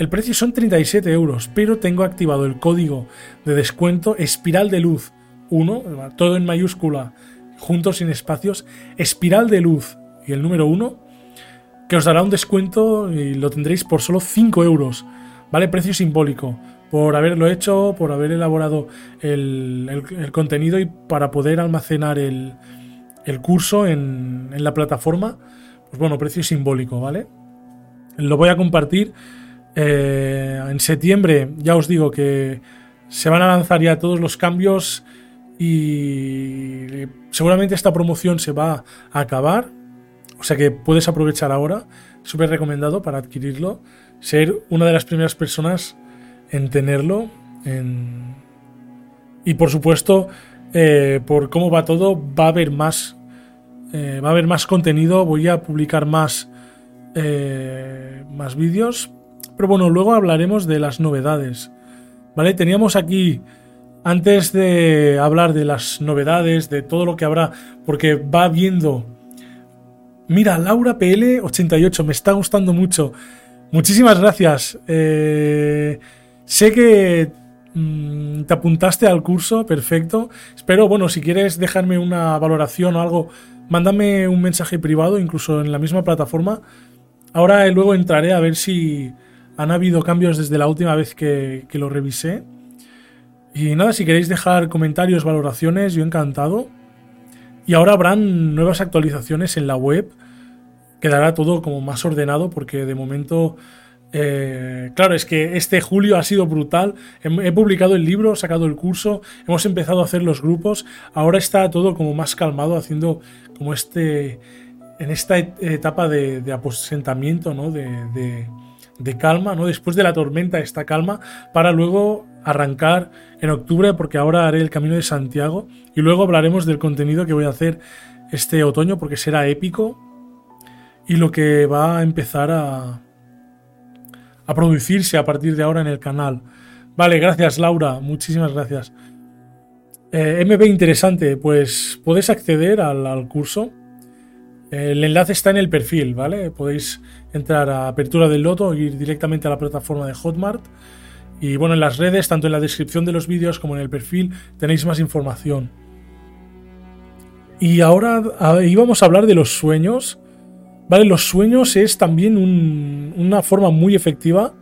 el precio son 37 euros, pero tengo activado el código de descuento Espiral de Luz 1, todo en mayúscula, juntos sin espacios, Espiral de Luz y el número 1, que os dará un descuento y lo tendréis por solo 5 euros. ¿Vale? Precio simbólico. Por haberlo hecho, por haber elaborado el, contenido y para poder almacenar el, curso en, en la plataforma. Pues bueno, precio simbólico, ¿vale? Lo voy a compartir eh, en septiembre ya os digo que se van a lanzar ya todos los cambios y seguramente esta promoción se va a acabar. O sea que puedes aprovechar ahora. Súper recomendado para adquirirlo. Ser una de las primeras personas en tenerlo. Y por supuesto, eh, por cómo va todo, va a haber más. Eh, va a haber más contenido. Voy a publicar más. más vídeos pero bueno, luego hablaremos de las novedades. ¿Vale? Teníamos aquí, antes de hablar de las novedades, de todo lo que habrá, porque va viendo... Mira, Laura PL88, me está gustando mucho. Muchísimas gracias. Eh, sé que mm, te apuntaste al curso, perfecto. Espero, bueno, si quieres dejarme una valoración o algo, mándame un mensaje privado, incluso en la misma plataforma. Ahora luego entraré a ver si, han habido cambios desde la última vez que, lo revisé. Y nada, si queréis dejar comentarios, valoraciones, yo encantado. Y ahora habrán nuevas actualizaciones en la web. Quedará todo como más ordenado porque de momento... Eh, claro, es que este julio ha sido brutal. He, publicado el libro, sacado el curso, hemos empezado a hacer los grupos. Ahora está todo como más calmado, haciendo como este. en esta etapa de, aposentamiento, ¿no? de calma, ¿no? Después de la tormenta esta calma, para luego arrancar en octubre, porque ahora haré el Camino de Santiago y luego hablaremos del contenido que voy a hacer este otoño, porque será épico y lo que va a empezar a, a producirse a partir de ahora en el canal. Vale, gracias Laura, muchísimas gracias. Eh, MB interesante, pues podéis acceder al curso. El enlace está en el perfil, ¿vale? Podéis entrar a Apertura del Loto, ir directamente a la plataforma de Hotmart. Y bueno, en las redes, tanto en la descripción de los vídeos como en el perfil, tenéis más información. Y ahora íbamos a hablar de los sueños. Vale, los sueños es también una forma muy efectiva.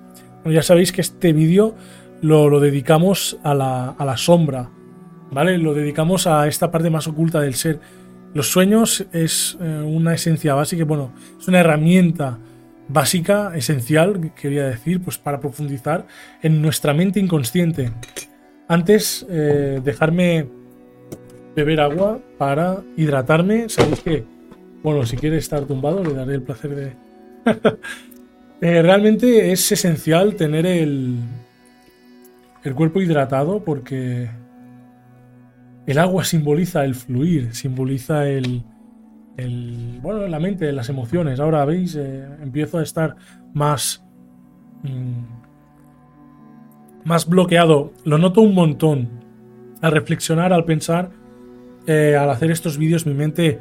ya sabéis que este vídeo lo, dedicamos a la, a la sombra. ¿Vale? Lo dedicamos a esta parte más oculta del ser. Los sueños es eh, una esencia básica, bueno, es una herramienta básica, esencial, quería decir, pues para profundizar en nuestra mente inconsciente. Antes, eh, dejarme beber agua para hidratarme. Sabéis que, bueno, si quiere estar tumbado, le daré el placer de. <laughs> Eh, realmente es esencial tener el, el cuerpo hidratado porque el agua simboliza el fluir, simboliza el, bueno, la mente, las emociones. Ahora veis, eh, empiezo a estar más mm, más bloqueado. Lo noto un montón. Al reflexionar, al pensar, eh, al hacer estos vídeos, mi mente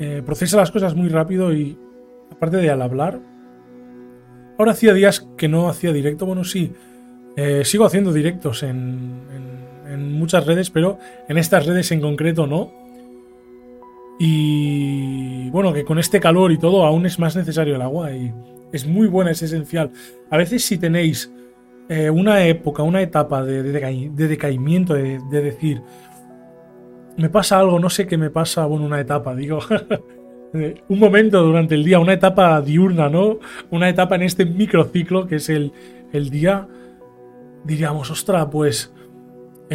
eh, procesa las cosas muy rápido y aparte de al hablar. Ahora hacía días que no hacía directo. Bueno, sí, sigo haciendo directos en muchas redes, pero en estas redes en concreto no y bueno, que con este calor y todo aún es más necesario el agua y es muy buena, es esencial. A veces si tenéis eh, una época, una etapa de, decaimiento, de, decir, me pasa algo, no sé qué me pasa, bueno, una etapa, digo, <laughs> un momento durante el día, una etapa diurna, ¿no? Una etapa en este microciclo que es el, el día, diríamos, ostra, pues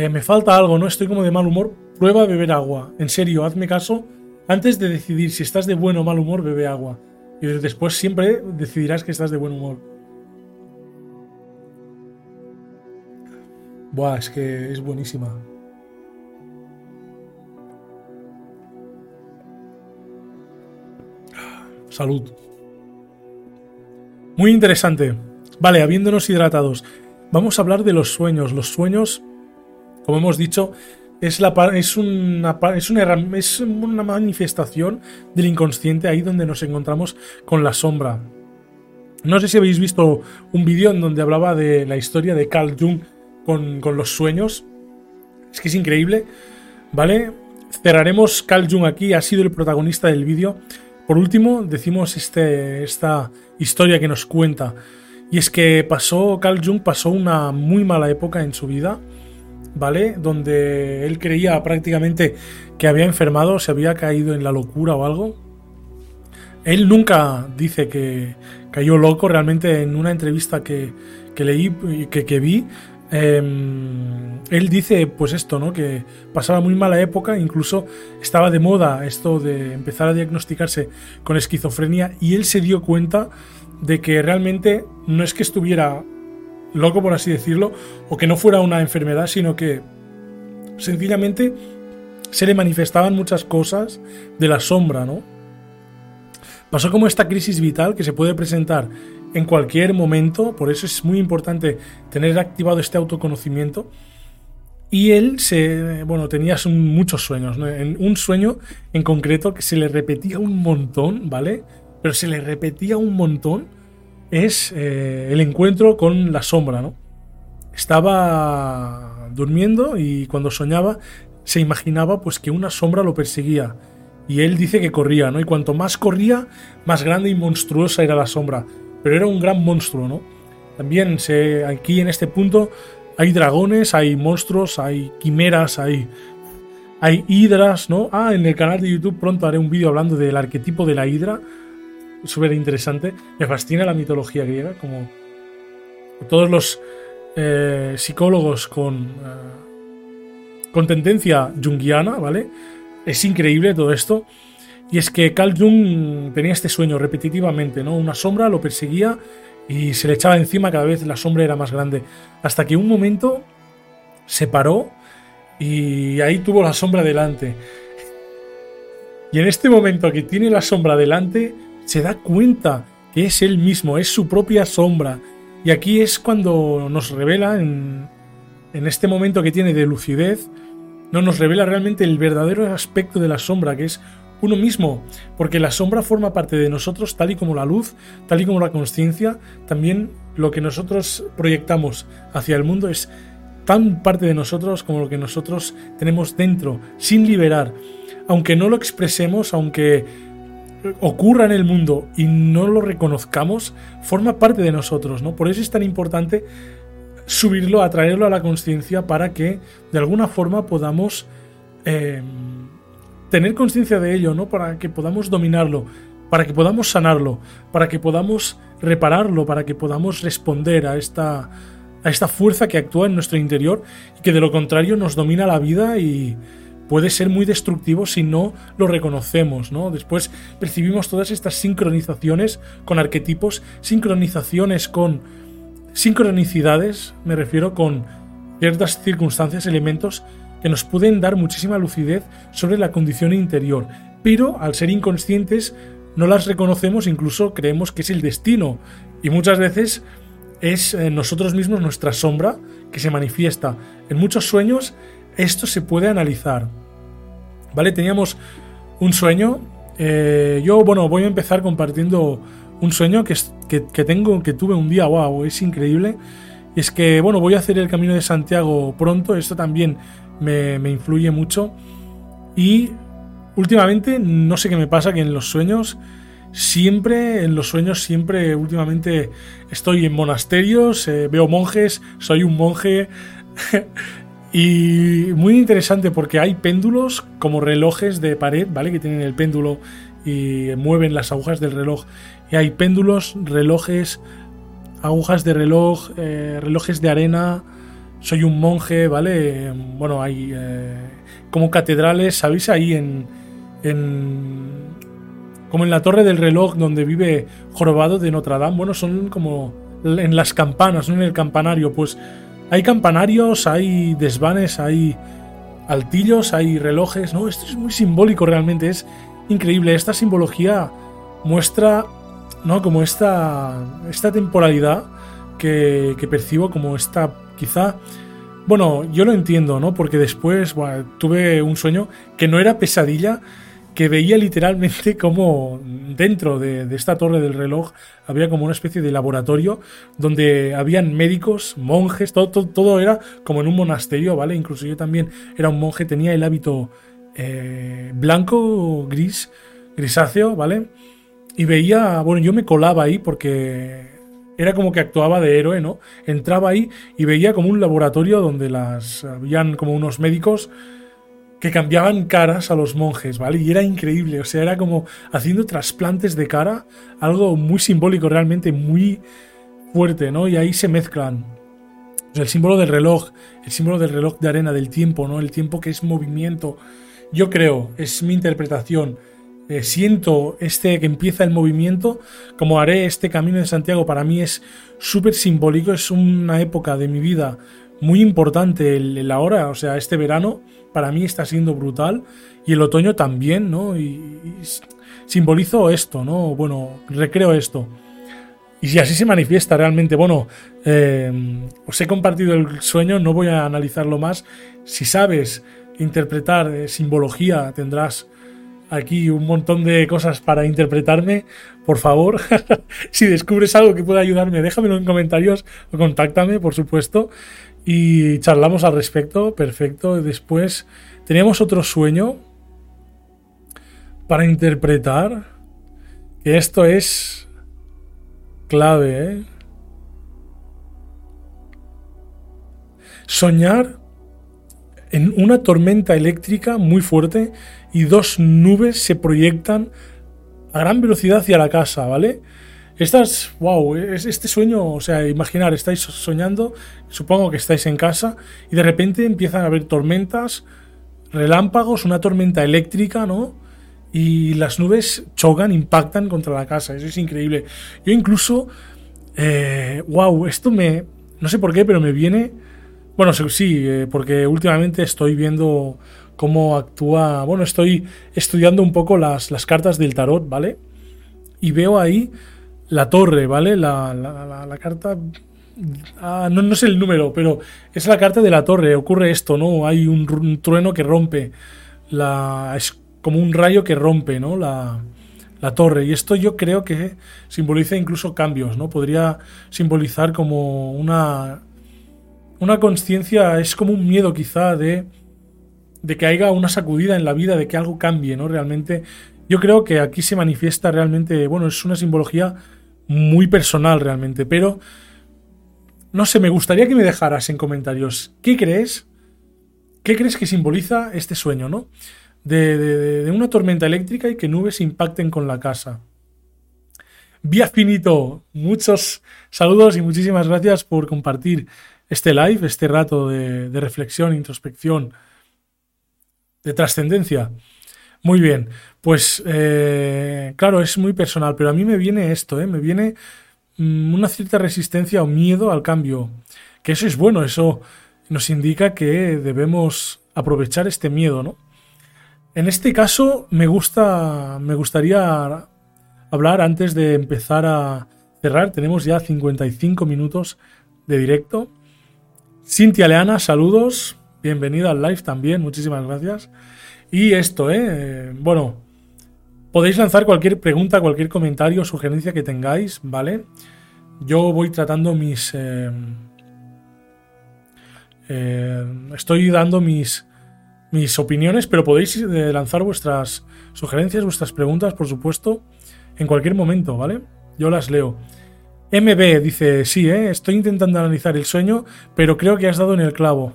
eh, me falta algo, ¿no? Estoy como de mal humor, prueba a beber agua, en serio, hazme caso antes de decidir si estás de buen o mal humor, bebe agua. Y después siempre decidirás que estás de buen humor. Buah, es que es buenísima. Salud. Muy interesante. Vale, habiéndonos hidratados, vamos a hablar de los sueños. Los sueños, como hemos dicho, es, una manifestación del inconsciente ahí donde nos encontramos con la sombra. No sé si habéis visto un vídeo en donde hablaba de la historia de Carl Jung con, con los sueños. Es que es increíble, ¿vale? Cerraremos Carl Jung aquí, ha sido el protagonista del vídeo. Por último, decimos este, esta historia que nos cuenta. Y es que pasó, Carl Jung pasó una muy mala época en su vida ¿vale? Donde él creía prácticamente que había enfermado, se había caído en la locura o algo. Él nunca dice que cayó loco, realmente en una entrevista que, que leí, que, que vi, em, él dice pues esto, ¿no? Que pasaba muy mala época, incluso estaba de moda esto de empezar a diagnosticarse con esquizofrenia y él se dio cuenta de que realmente no es que estuviera loco, por así decirlo, o que no fuera una enfermedad, sino que sencillamente se le manifestaban muchas cosas de la sombra, ¿no? Pasó como esta crisis vital que se puede presentar en cualquier momento, por eso es muy importante tener activado este autoconocimiento. Y él se, bueno, tenía muchos sueños, un sueño en concreto que se le repetía un montón, ¿vale? Pero se le repetía un montón es eh, el encuentro con la sombra, ¿no? Estaba durmiendo y cuando soñaba se imaginaba pues que una sombra lo perseguía y él dice que corría, ¿no? Y cuanto más corría, más grande y monstruosa era la sombra, pero era un gran monstruo, ¿no? También se, aquí en este punto hay dragones, hay monstruos, hay quimeras, hay hay hidras, ¿no? Ah, en el canal de YouTube pronto haré un vídeo hablando del arquetipo de la hidra súper interesante. Me fascina la mitología griega, como todos los eh, psicólogos con, eh, con tendencia junguiana, ¿vale? Es increíble todo esto. Y es que Carl Jung tenía este sueño repetitivamente, ¿no? Una sombra lo perseguía y se le echaba encima cada vez la sombra era más grande. Hasta que un momento se paró y ahí tuvo la sombra delante. Y en este momento que tiene la sombra delante, se da cuenta que es él mismo, es su propia sombra. Y aquí es cuando nos revela, en, este momento que tiene de lucidez, no nos revela realmente el verdadero aspecto de la sombra, que es uno mismo, porque la sombra forma parte de nosotros tal y como la luz, tal y como la conciencia, también lo que nosotros proyectamos hacia el mundo es tan parte de nosotros como lo que nosotros tenemos dentro, sin liberar. Aunque no lo expresemos, aunque ocurra en el mundo y no lo reconozcamos, forma parte de nosotros, ¿no? Por eso es tan importante subirlo, atraerlo a la conciencia para que de alguna forma podamos eh, tener conciencia de ello, ¿no? Para que podamos dominarlo, para que podamos sanarlo, para que podamos repararlo, para que podamos responder a esta, a esta fuerza que actúa en nuestro interior y que de lo contrario nos domina la vida y, puede ser muy destructivo si no lo reconocemos, ¿no? Después percibimos todas estas sincronizaciones con arquetipos, sincronizaciones con sincronicidades, me refiero con ciertas circunstancias, elementos que nos pueden dar muchísima lucidez sobre la condición interior, pero al ser inconscientes no las reconocemos, incluso creemos que es el destino y muchas veces es eh, nosotros mismos nuestra sombra que se manifiesta. En muchos sueños esto se puede analizar. ¿Vale? Teníamos un sueño. Eh, yo, bueno, voy a empezar compartiendo un sueño que, que, tengo, que tuve un día, wow, es increíble. Es que, bueno, voy a hacer el camino de Santiago pronto. Esto también me, me influye mucho. Y últimamente, no sé qué me pasa, que en los sueños siempre, en los sueños, siempre, últimamente estoy en monasterios, eh, veo monjes, soy un monje. <laughs> y muy interesante porque hay péndulos como relojes de pared, ¿vale? Que tienen el péndulo y mueven las agujas del reloj. Y hay péndulos, relojes, agujas de reloj, eh, relojes de arena. Soy un monje, ¿vale? Bueno, hay eh, como catedrales, ¿sabéis? Ahí en, en como en la torre del reloj donde vive Jorobado de Notre Dame. Bueno, son como en las campanas, no en el campanario. Pues hay campanarios, hay desvanes, hay altillos, hay relojes. No, esto es muy simbólico realmente, es increíble. Esta simbología muestra, ¿no? Como esta, esta temporalidad que, que percibo como esta, quizá. Bueno, yo lo entiendo, ¿no? Porque después tuve un sueño que no era pesadilla, que veía literalmente como dentro de, esta torre del reloj había como una especie de laboratorio donde habían médicos, monjes, todo, todo, era como en un monasterio, ¿vale? Incluso yo también era un monje, tenía el hábito eh, blanco, gris, grisáceo, ¿vale? Y veía, bueno, yo me colaba ahí porque era como que actuaba de héroe, ¿no? Entraba ahí y veía como un laboratorio donde las habían como unos médicos que cambiaban caras a los monjes, ¿vale? Y era increíble, o sea, era como haciendo trasplantes de cara, algo muy simbólico realmente, muy fuerte, ¿no? Y ahí se mezclan el símbolo del reloj, el símbolo del reloj de arena, del tiempo, ¿no? El tiempo que es movimiento. Yo creo, es mi interpretación, eh, siento este que empieza el movimiento, como haré este camino de Santiago, para mí es súper simbólico, es una época de mi vida muy importante el, el ahora, o sea, este verano para mí está siendo brutal y el otoño también, ¿no? Y, simbolizo esto, ¿no? Bueno, recreo esto. Y si así se manifiesta realmente, bueno, eh, os he compartido el sueño, no voy a analizarlo más. Si sabes interpretar eh, simbología, tendrás aquí un montón de cosas para interpretarme. Por favor, <laughs> si descubres algo que pueda ayudarme, déjamelo en comentarios o contáctame, por supuesto y charlamos al respecto, perfecto. Después teníamos otro sueño para interpretar, que esto es clave, ¿eh? Soñar en una tormenta eléctrica muy fuerte y dos nubes se proyectan a gran velocidad hacia la casa, ¿vale? Estas, wow, este sueño, o sea, imaginar, estáis soñando, supongo que estáis en casa y de repente empiezan a haber tormentas, relámpagos, una tormenta eléctrica, ¿no? Y las nubes chocan, impactan contra la casa, eso es increíble. Yo incluso, eh, wow, esto me, no sé por qué, pero me viene, bueno, sí, eh, porque últimamente estoy viendo cómo actúa, bueno, estoy estudiando un poco las, las cartas del tarot, ¿vale? Y veo ahí la torre, ¿vale? La, la, carta... Ah, no, no el número, pero es la carta de la torre. Ocurre esto, ¿no? Hay un, trueno que rompe. La, es como un rayo que rompe, ¿no? La, la torre. Y esto yo creo que simboliza incluso cambios, ¿no? Podría simbolizar como una... Una conciencia, es como un miedo quizá de, de que haya una sacudida en la vida, de que algo cambie, ¿no? Realmente yo creo que aquí se manifiesta realmente, bueno, es una simbología muy personal realmente, pero no sé, me gustaría que me dejaras en comentarios qué crees, qué crees que simboliza este sueño, ¿no? De, una tormenta eléctrica y que nubes impacten con la casa. Vía Finito, muchos saludos y muchísimas gracias por compartir este live, este rato de, de reflexión, introspección, de trascendencia. Muy bien, pues eh, claro, es muy personal, pero a mí me viene esto, ¿eh? me viene mm, una cierta resistencia o miedo al cambio, que eso es bueno, eso nos indica que debemos aprovechar este miedo, ¿no? En este caso me gusta, me gustaría hablar antes de empezar a cerrar. Tenemos ya 55 minutos de directo. Cintia Leana, saludos. Bienvenida al live también, muchísimas gracias. Y esto, ¿eh? Bueno, podéis lanzar cualquier pregunta, cualquier comentario, sugerencia que tengáis, ¿vale? Yo voy tratando mis... Eh, eh, estoy dando mis, mis opiniones, pero podéis eh, lanzar vuestras sugerencias, vuestras preguntas, por supuesto, en cualquier momento, ¿vale? Yo las leo. MB dice, sí, ¿eh? estoy intentando analizar el sueño, pero creo que has dado en el clavo.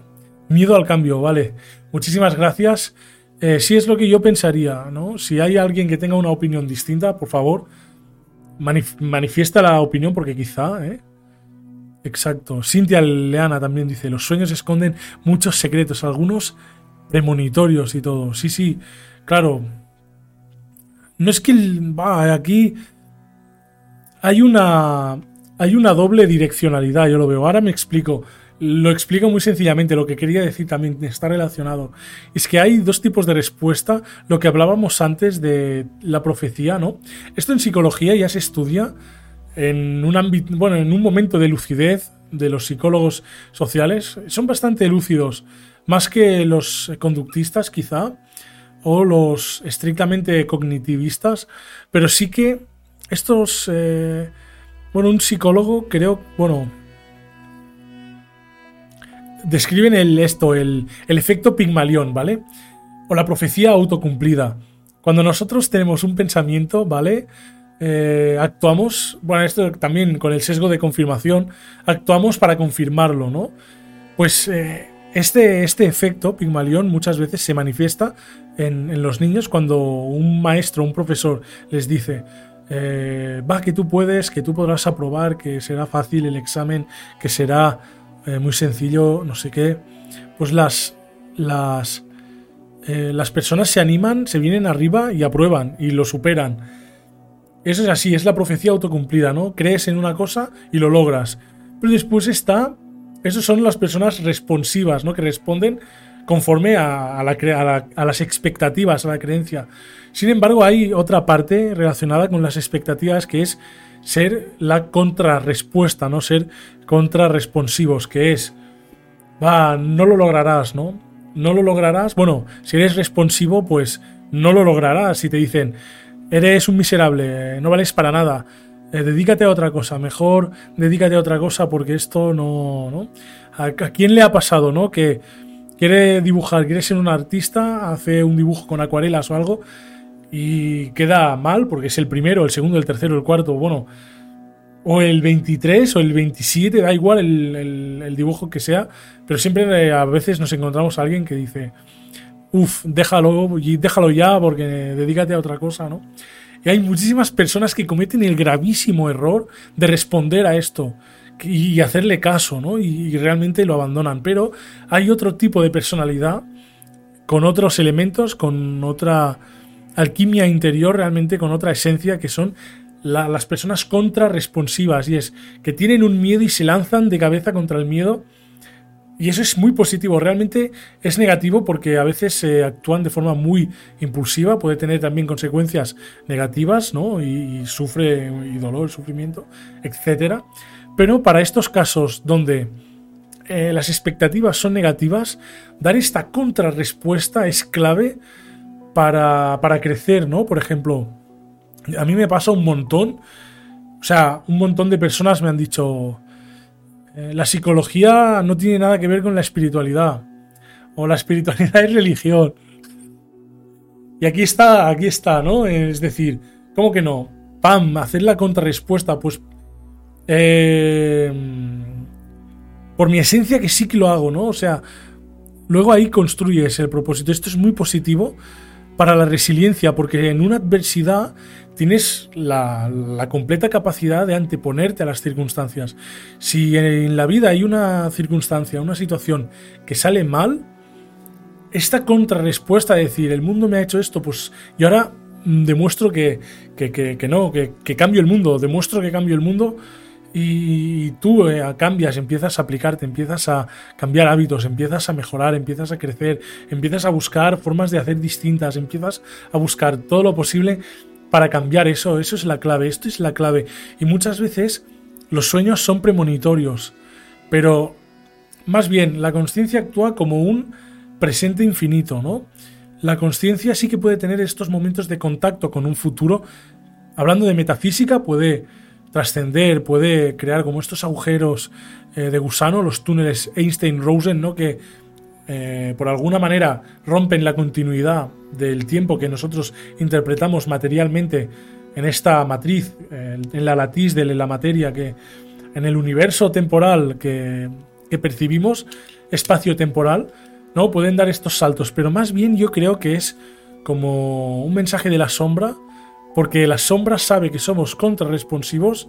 Miedo al cambio, vale. Muchísimas gracias. Eh, sí es lo que yo pensaría, ¿no? Si hay alguien que tenga una opinión distinta, por favor, manifiesta la opinión porque quizá, ¿eh? Exacto. Cintia Leana también dice, los sueños esconden muchos secretos, algunos premonitorios y todo. Sí, sí, claro. No es que va aquí hay una hay una doble direccionalidad, yo lo veo. Ahora me explico. Lo explico muy sencillamente. Lo que quería decir también está relacionado. Es que hay dos tipos de respuesta. Lo que hablábamos antes de la profecía, ¿no? Esto en psicología ya se estudia en un ámbito, bueno, en un momento de lucidez de los psicólogos sociales. Son bastante lúcidos, más que los conductistas, quizá, o los estrictamente cognitivistas, pero sí que estos, eh, bueno, un psicólogo creo, bueno, describen el, esto, el, el efecto Pigmalión, ¿vale? O la profecía autocumplida. Cuando nosotros tenemos un pensamiento, ¿vale? Eh, actuamos, bueno, esto también con el sesgo de confirmación, actuamos para confirmarlo, ¿no? Pues eh, este, este efecto Pigmalión muchas veces se manifiesta en, los niños cuando un maestro, un profesor les dice, eh, va, que tú puedes, que tú podrás aprobar, que será fácil el examen, que será eh, muy sencillo, no sé qué, pues las, las, eh, las personas se animan, se vienen arriba y aprueban y lo superan. Eso es así, es la profecía autocumplida, ¿no? Crees en una cosa y lo logras. Pero después está, esas son las personas responsivas, ¿no? Que responden conforme a, las expectativas, a la creencia. Sin embargo, hay otra parte relacionada con las expectativas que es ser la contrarrespuesta, no ser contrarresponsivos, que es, va, no lo lograrás, ¿no? No lo lograrás. Bueno, si eres responsivo, pues no lo lograrás. Si te dicen, eres un miserable, no vales para nada, eh, dedícate a otra cosa, mejor dedícate a otra cosa porque esto no, ¿no? ¿A, ¿A, quién le ha pasado, no? Que quiere dibujar, quiere ser un artista, hace un dibujo con acuarelas o algo y queda mal porque es el primero, el segundo, el tercero, el cuarto, bueno, o el 23 o el 27, da igual el, dibujo que sea, pero siempre eh, a veces nos encontramos a alguien que dice, uff, déjalo, déjalo ya porque dedícate a otra cosa, ¿no? Y hay muchísimas personas que cometen el gravísimo error de responder a esto y hacerle caso, ¿no? Y, realmente lo abandonan. Pero hay otro tipo de personalidad con otros elementos, con otra alquimia interior, realmente con otra esencia, que son las personas contrarresponsivas. Y es que tienen un miedo y se lanzan de cabeza contra el miedo. Y eso es muy positivo. Realmente es negativo porque a veces se actúan de forma muy impulsiva, puede tener también consecuencias negativas, ¿no? Y, y sufre y dolor, sufrimiento, etcétera. Pero para estos casos donde eh, las expectativas son negativas, dar esta contrarrespuesta es clave para, crecer, ¿no? Por ejemplo, a mí me pasa un montón, o sea, un montón de personas me han dicho, eh, la psicología no tiene nada que ver con la espiritualidad, o la espiritualidad <laughs> es religión. Y aquí está, aquí está, ¿no? Es decir, ¿cómo que no? Pam, hacer la contrarrespuesta, pues eh, por mi esencia que sí que lo hago, ¿no? O sea, luego ahí construyes el propósito. Esto es muy positivo para la resiliencia, porque en una adversidad tienes la, completa capacidad de anteponerte a las circunstancias. Si en la vida hay una circunstancia, una situación que sale mal, esta contrarrespuesta de decir, el mundo me ha hecho esto, pues y ahora demuestro que, que, que, que no, que, cambio el mundo, demuestro que cambio el mundo, y tú eh, cambias, empiezas a aplicarte, empiezas a cambiar hábitos, empiezas a mejorar, empiezas a crecer, empiezas a buscar formas de hacer distintas, empiezas a buscar todo lo posible para cambiar eso. Eso es la clave, esto es la clave. Y muchas veces los sueños son premonitorios, pero más bien la conciencia actúa como un presente infinito, ¿no? La conciencia sí que puede tener estos momentos de contacto con un futuro. Hablando de metafísica, puede trascender, puede crear como estos agujeros eh, de gusano, los túneles Einstein-Rosen, ¿no? que eh, por alguna manera rompen la continuidad del tiempo que nosotros interpretamos materialmente en esta matriz, en la latiz de la materia, que en el universo temporal que, que percibimos, espacio-temporal, ¿no? Pueden dar estos saltos, pero más bien yo creo que es como un mensaje de la sombra porque la sombra sabe que somos contrarresponsivos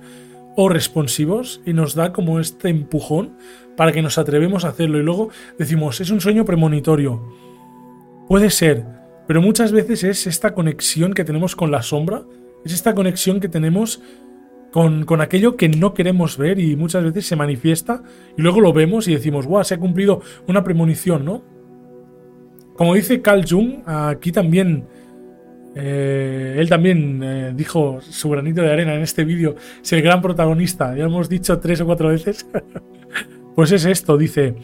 o responsivos y nos da como este empujón para que nos atrevemos a hacerlo y luego decimos, es un sueño premonitorio. Puede ser, pero muchas veces es esta conexión que tenemos con la sombra, es esta conexión que tenemos con, con, aquello que no queremos ver y muchas veces se manifiesta y luego lo vemos y decimos, guau, se ha cumplido una premonición, ¿no? Como dice Carl Jung, aquí también eh, él también eh, dijo su granito de arena en este vídeo, es el gran protagonista, ya hemos dicho tres o cuatro veces. <laughs> pues es esto, dice,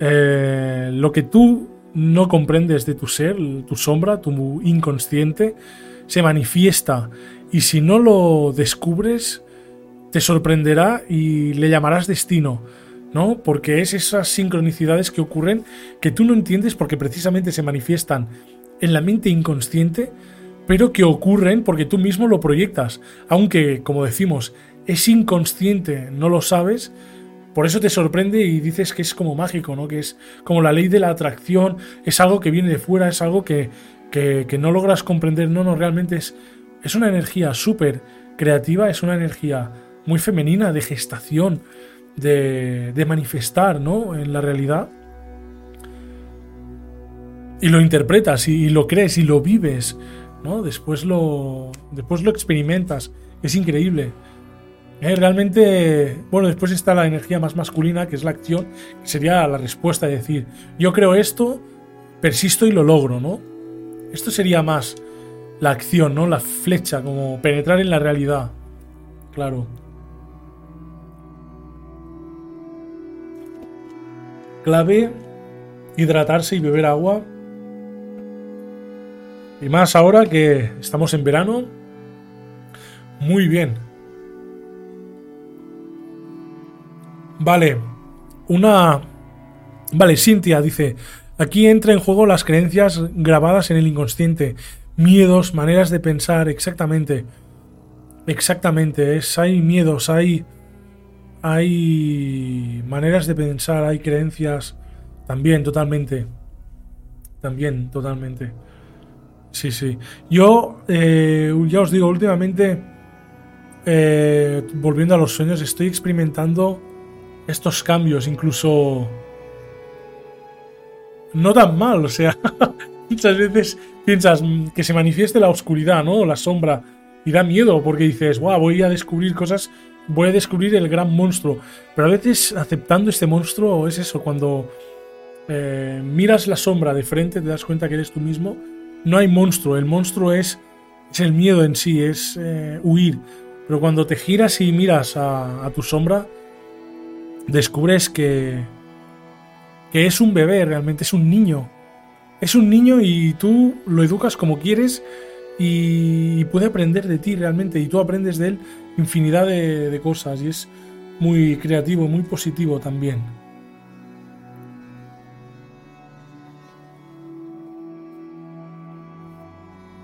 eh, lo que tú no comprendes de tu ser, tu sombra, tu inconsciente, se manifiesta y si no lo descubres, te sorprenderá y le llamarás destino. ¿no? Porque es esas sincronicidades que ocurren que tú no entiendes porque precisamente se manifiestan en la mente inconsciente pero que ocurren porque tú mismo lo proyectas. Aunque, como decimos, es inconsciente, no lo sabes, por eso te sorprende y dices que es como mágico, ¿no? Que es como la ley de la atracción, es algo que viene de fuera, es algo que, no logras comprender. No, no, realmente es, es una energía súper creativa, es una energía muy femenina, de gestación, de, de manifestar, ¿no? En la realidad. Y lo interpretas y lo crees y lo vives. ¿No? Después lo, después lo experimentas. Es increíble. Eh, realmente, bueno, después está la energía más masculina, que es la acción, que sería la respuesta, de decir, yo creo esto, persisto y lo logro, ¿no? Esto sería más la acción, ¿no? La flecha, como penetrar en la realidad. Claro. Clave, hidratarse y beber agua y más ahora que estamos en verano. Muy bien. Vale. Una... Vale, Cintia dice, aquí entra en juego las creencias grabadas en el inconsciente. Miedos, maneras de pensar, exactamente. Exactamente, es, hay miedos, hay... Hay maneras de pensar, hay creencias. También, totalmente. También, totalmente. Sí, sí. Yo, eh, ya os digo, últimamente, eh, volviendo a los sueños, estoy experimentando estos cambios, incluso no tan mal, o sea, <laughs> muchas veces piensas que se manifieste la oscuridad, ¿no? La sombra, y da miedo porque dices, wow, voy a descubrir cosas, voy a descubrir el gran monstruo, pero a veces aceptando este monstruo es eso, cuando eh, miras la sombra de frente te das cuenta que eres tú mismo no hay monstruo, el monstruo es, el miedo en sí, es eh, huir. Pero cuando te giras y miras a, tu sombra, descubres que, que es un bebé, realmente es un niño. Es un niño y tú lo educas como quieres y puede aprender de ti realmente y tú aprendes de él infinidad de, de cosas y es muy creativo, muy positivo también.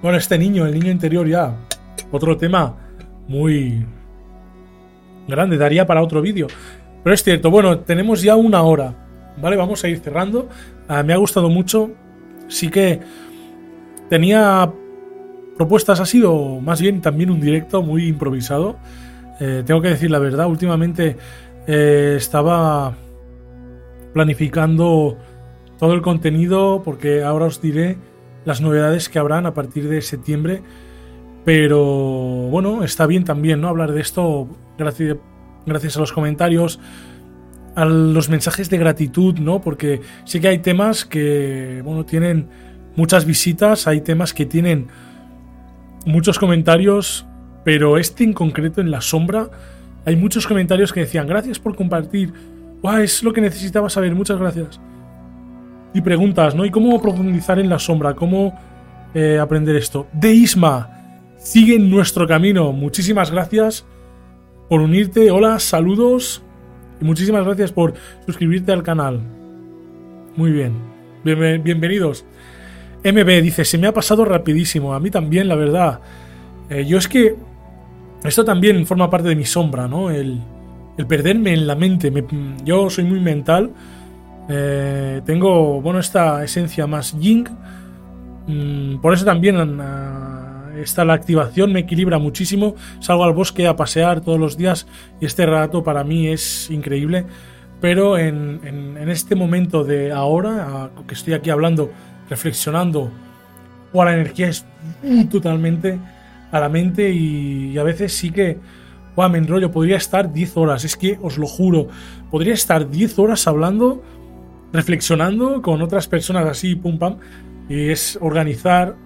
Bueno, este niño, el niño interior ya, otro tema muy grande, daría para otro vídeo. Pero es cierto, bueno, tenemos ya una hora, ¿vale? Vamos a ir cerrando. Ah, me ha gustado mucho. Sí que tenía propuestas, ha sido más bien también un directo muy improvisado. Eh, tengo que decir la verdad, últimamente eh, estaba planificando todo el contenido porque ahora os diré las novedades que habrán a partir de septiembre. Pero bueno, está bien también, ¿no? Hablar de esto gracias, gracias a los comentarios, a los mensajes de gratitud, ¿no? Porque sé que hay temas que, bueno, tienen muchas visitas, hay temas que tienen muchos comentarios, pero este en concreto en la sombra, hay muchos comentarios que decían, gracias por compartir, es lo que necesitaba saber, muchas gracias. Y preguntas, ¿no? ¿Y cómo profundizar en la sombra? ¿Cómo eh, aprender esto? De Isma, sigue en nuestro camino. Muchísimas gracias por unirte. Hola, saludos. Y muchísimas gracias por suscribirte al canal. Muy bien. bienvenidos. MB dice, se me ha pasado rapidísimo. A mí también, la verdad. Eh, yo es que... Esto también forma parte de mi sombra, ¿no? El, el perderme en la mente. yo soy muy mental. Eh, tengo, bueno, esta esencia más ying. Mm, por eso también está la activación, me equilibra muchísimo. Salgo al bosque a pasear todos los días y este rato para mí es increíble. Pero en, este momento de ahora, que estoy aquí hablando, reflexionando, o la energía es totalmente a la mente y, a veces sí que, wow, me enrollo, podría estar 10 horas, es que os lo juro, podría estar 10 horas hablando, reflexionando con otras personas así, pum pam, y es organizar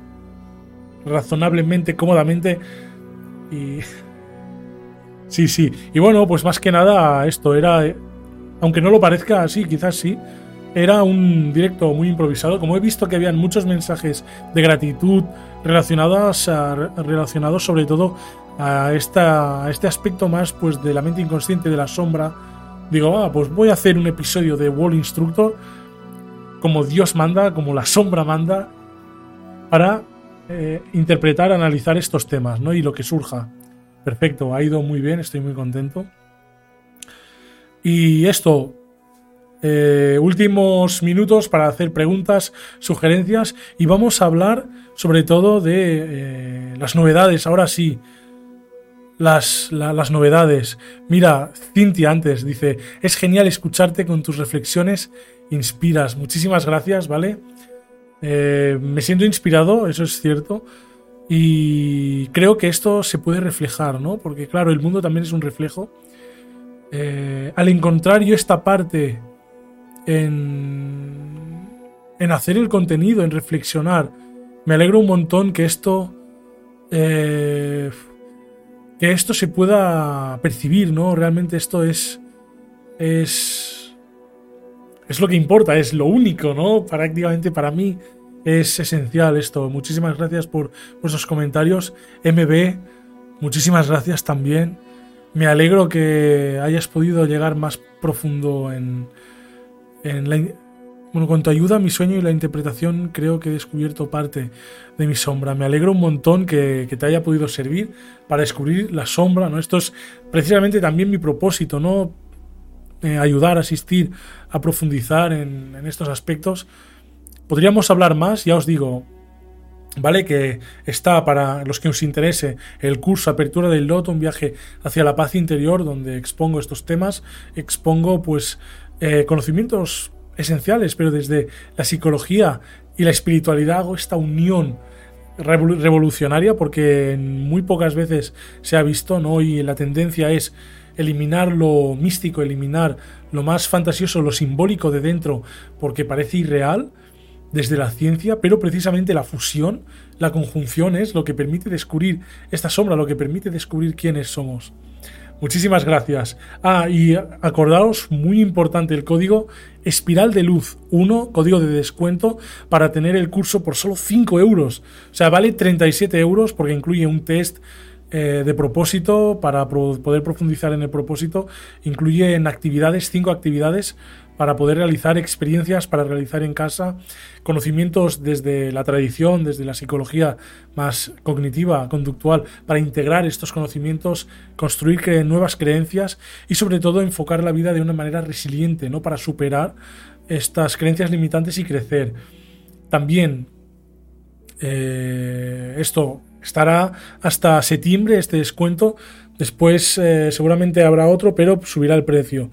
razonablemente, cómodamente y... <laughs> Sí, sí. Y bueno, pues más que nada esto era, aunque no lo parezca así, quizás sí, era un directo muy improvisado. Como he visto que habían muchos mensajes de gratitud relacionados, relacionados sobre todo a, esta, a este aspecto más pues de la mente inconsciente de la sombra, digo, ah, pues voy a hacer un episodio de Wall Instructor como Dios manda, como la sombra manda, para eh, interpretar, analizar estos temas, ¿no? Y lo que surja. Perfecto, ha ido muy bien, estoy muy contento. Y esto, eh, últimos minutos para hacer preguntas, sugerencias y vamos a hablar sobre todo de eh, las novedades. Ahora sí, las, las, novedades. Mira, Cintia antes dice, es genial escucharte con tus reflexiones, inspiras. Muchísimas gracias, ¿vale? Eh, me siento inspirado, eso es cierto. Y creo que esto se puede reflejar, ¿no? Porque claro, el mundo también es un reflejo. Eh, al encontrar yo esta parte en, en hacer el contenido, en reflexionar, me alegro un montón que esto... Eh, que esto se pueda percibir, ¿no? Realmente esto es. es. es lo que importa, es lo único, ¿no? Prácticamente para mí es esencial esto. Muchísimas gracias por vuestros comentarios. MB, muchísimas gracias también. Me alegro que hayas podido llegar más profundo en, en la, bueno, con tu ayuda, mi sueño y la interpretación creo que he descubierto parte de mi sombra. Me alegro un montón que, te haya podido servir para descubrir la sombra, ¿no? Esto es precisamente también mi propósito, ¿no? Eh, ayudar, asistir, a profundizar en, estos aspectos. Podríamos hablar más, ya os digo, ¿vale? Que está para los que os interese el curso Apertura del Loto, un viaje hacia la paz interior, donde expongo estos temas, expongo pues eh, conocimientos esenciales, pero desde la psicología y la espiritualidad hago esta unión revolucionaria porque muy pocas veces se ha visto, ¿no? Y la tendencia es eliminar lo místico, eliminar lo más fantasioso, lo simbólico de dentro, porque parece irreal desde la ciencia, pero precisamente la fusión, la conjunción es lo que permite descubrir esta sombra, lo que permite descubrir quiénes somos. Muchísimas gracias. Ah, y acordaos, muy importante el código Espiral de Luz 1, código de descuento, para tener el curso por solo 5 euros. O sea, vale 37 euros porque incluye un test eh, de propósito para poder profundizar en el propósito. Incluye en actividades, 5 actividades para poder realizar experiencias, para realizar en casa conocimientos desde la tradición, desde la psicología más cognitiva, conductual, para integrar estos conocimientos, construir nuevas creencias y sobre todo enfocar la vida de una manera resiliente, ¿no? Para superar estas creencias limitantes y crecer. También eh, esto estará hasta septiembre, este descuento. Después eh, seguramente habrá otro, pero subirá el precio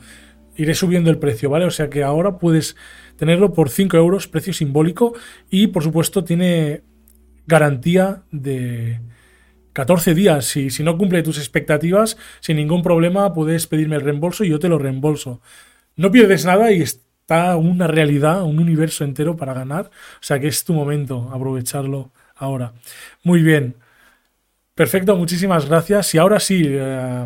iré subiendo el precio, ¿vale? O sea que ahora puedes tenerlo por 5 euros, precio simbólico, y por supuesto tiene garantía de 14 días. Si, si no cumple tus expectativas, sin ningún problema puedes pedirme el reembolso y yo te lo reembolso. No pierdes nada y está una realidad, un universo entero para ganar. O sea que es tu momento, aprovecharlo ahora. Muy bien. Perfecto, muchísimas gracias. Y ahora sí, eh,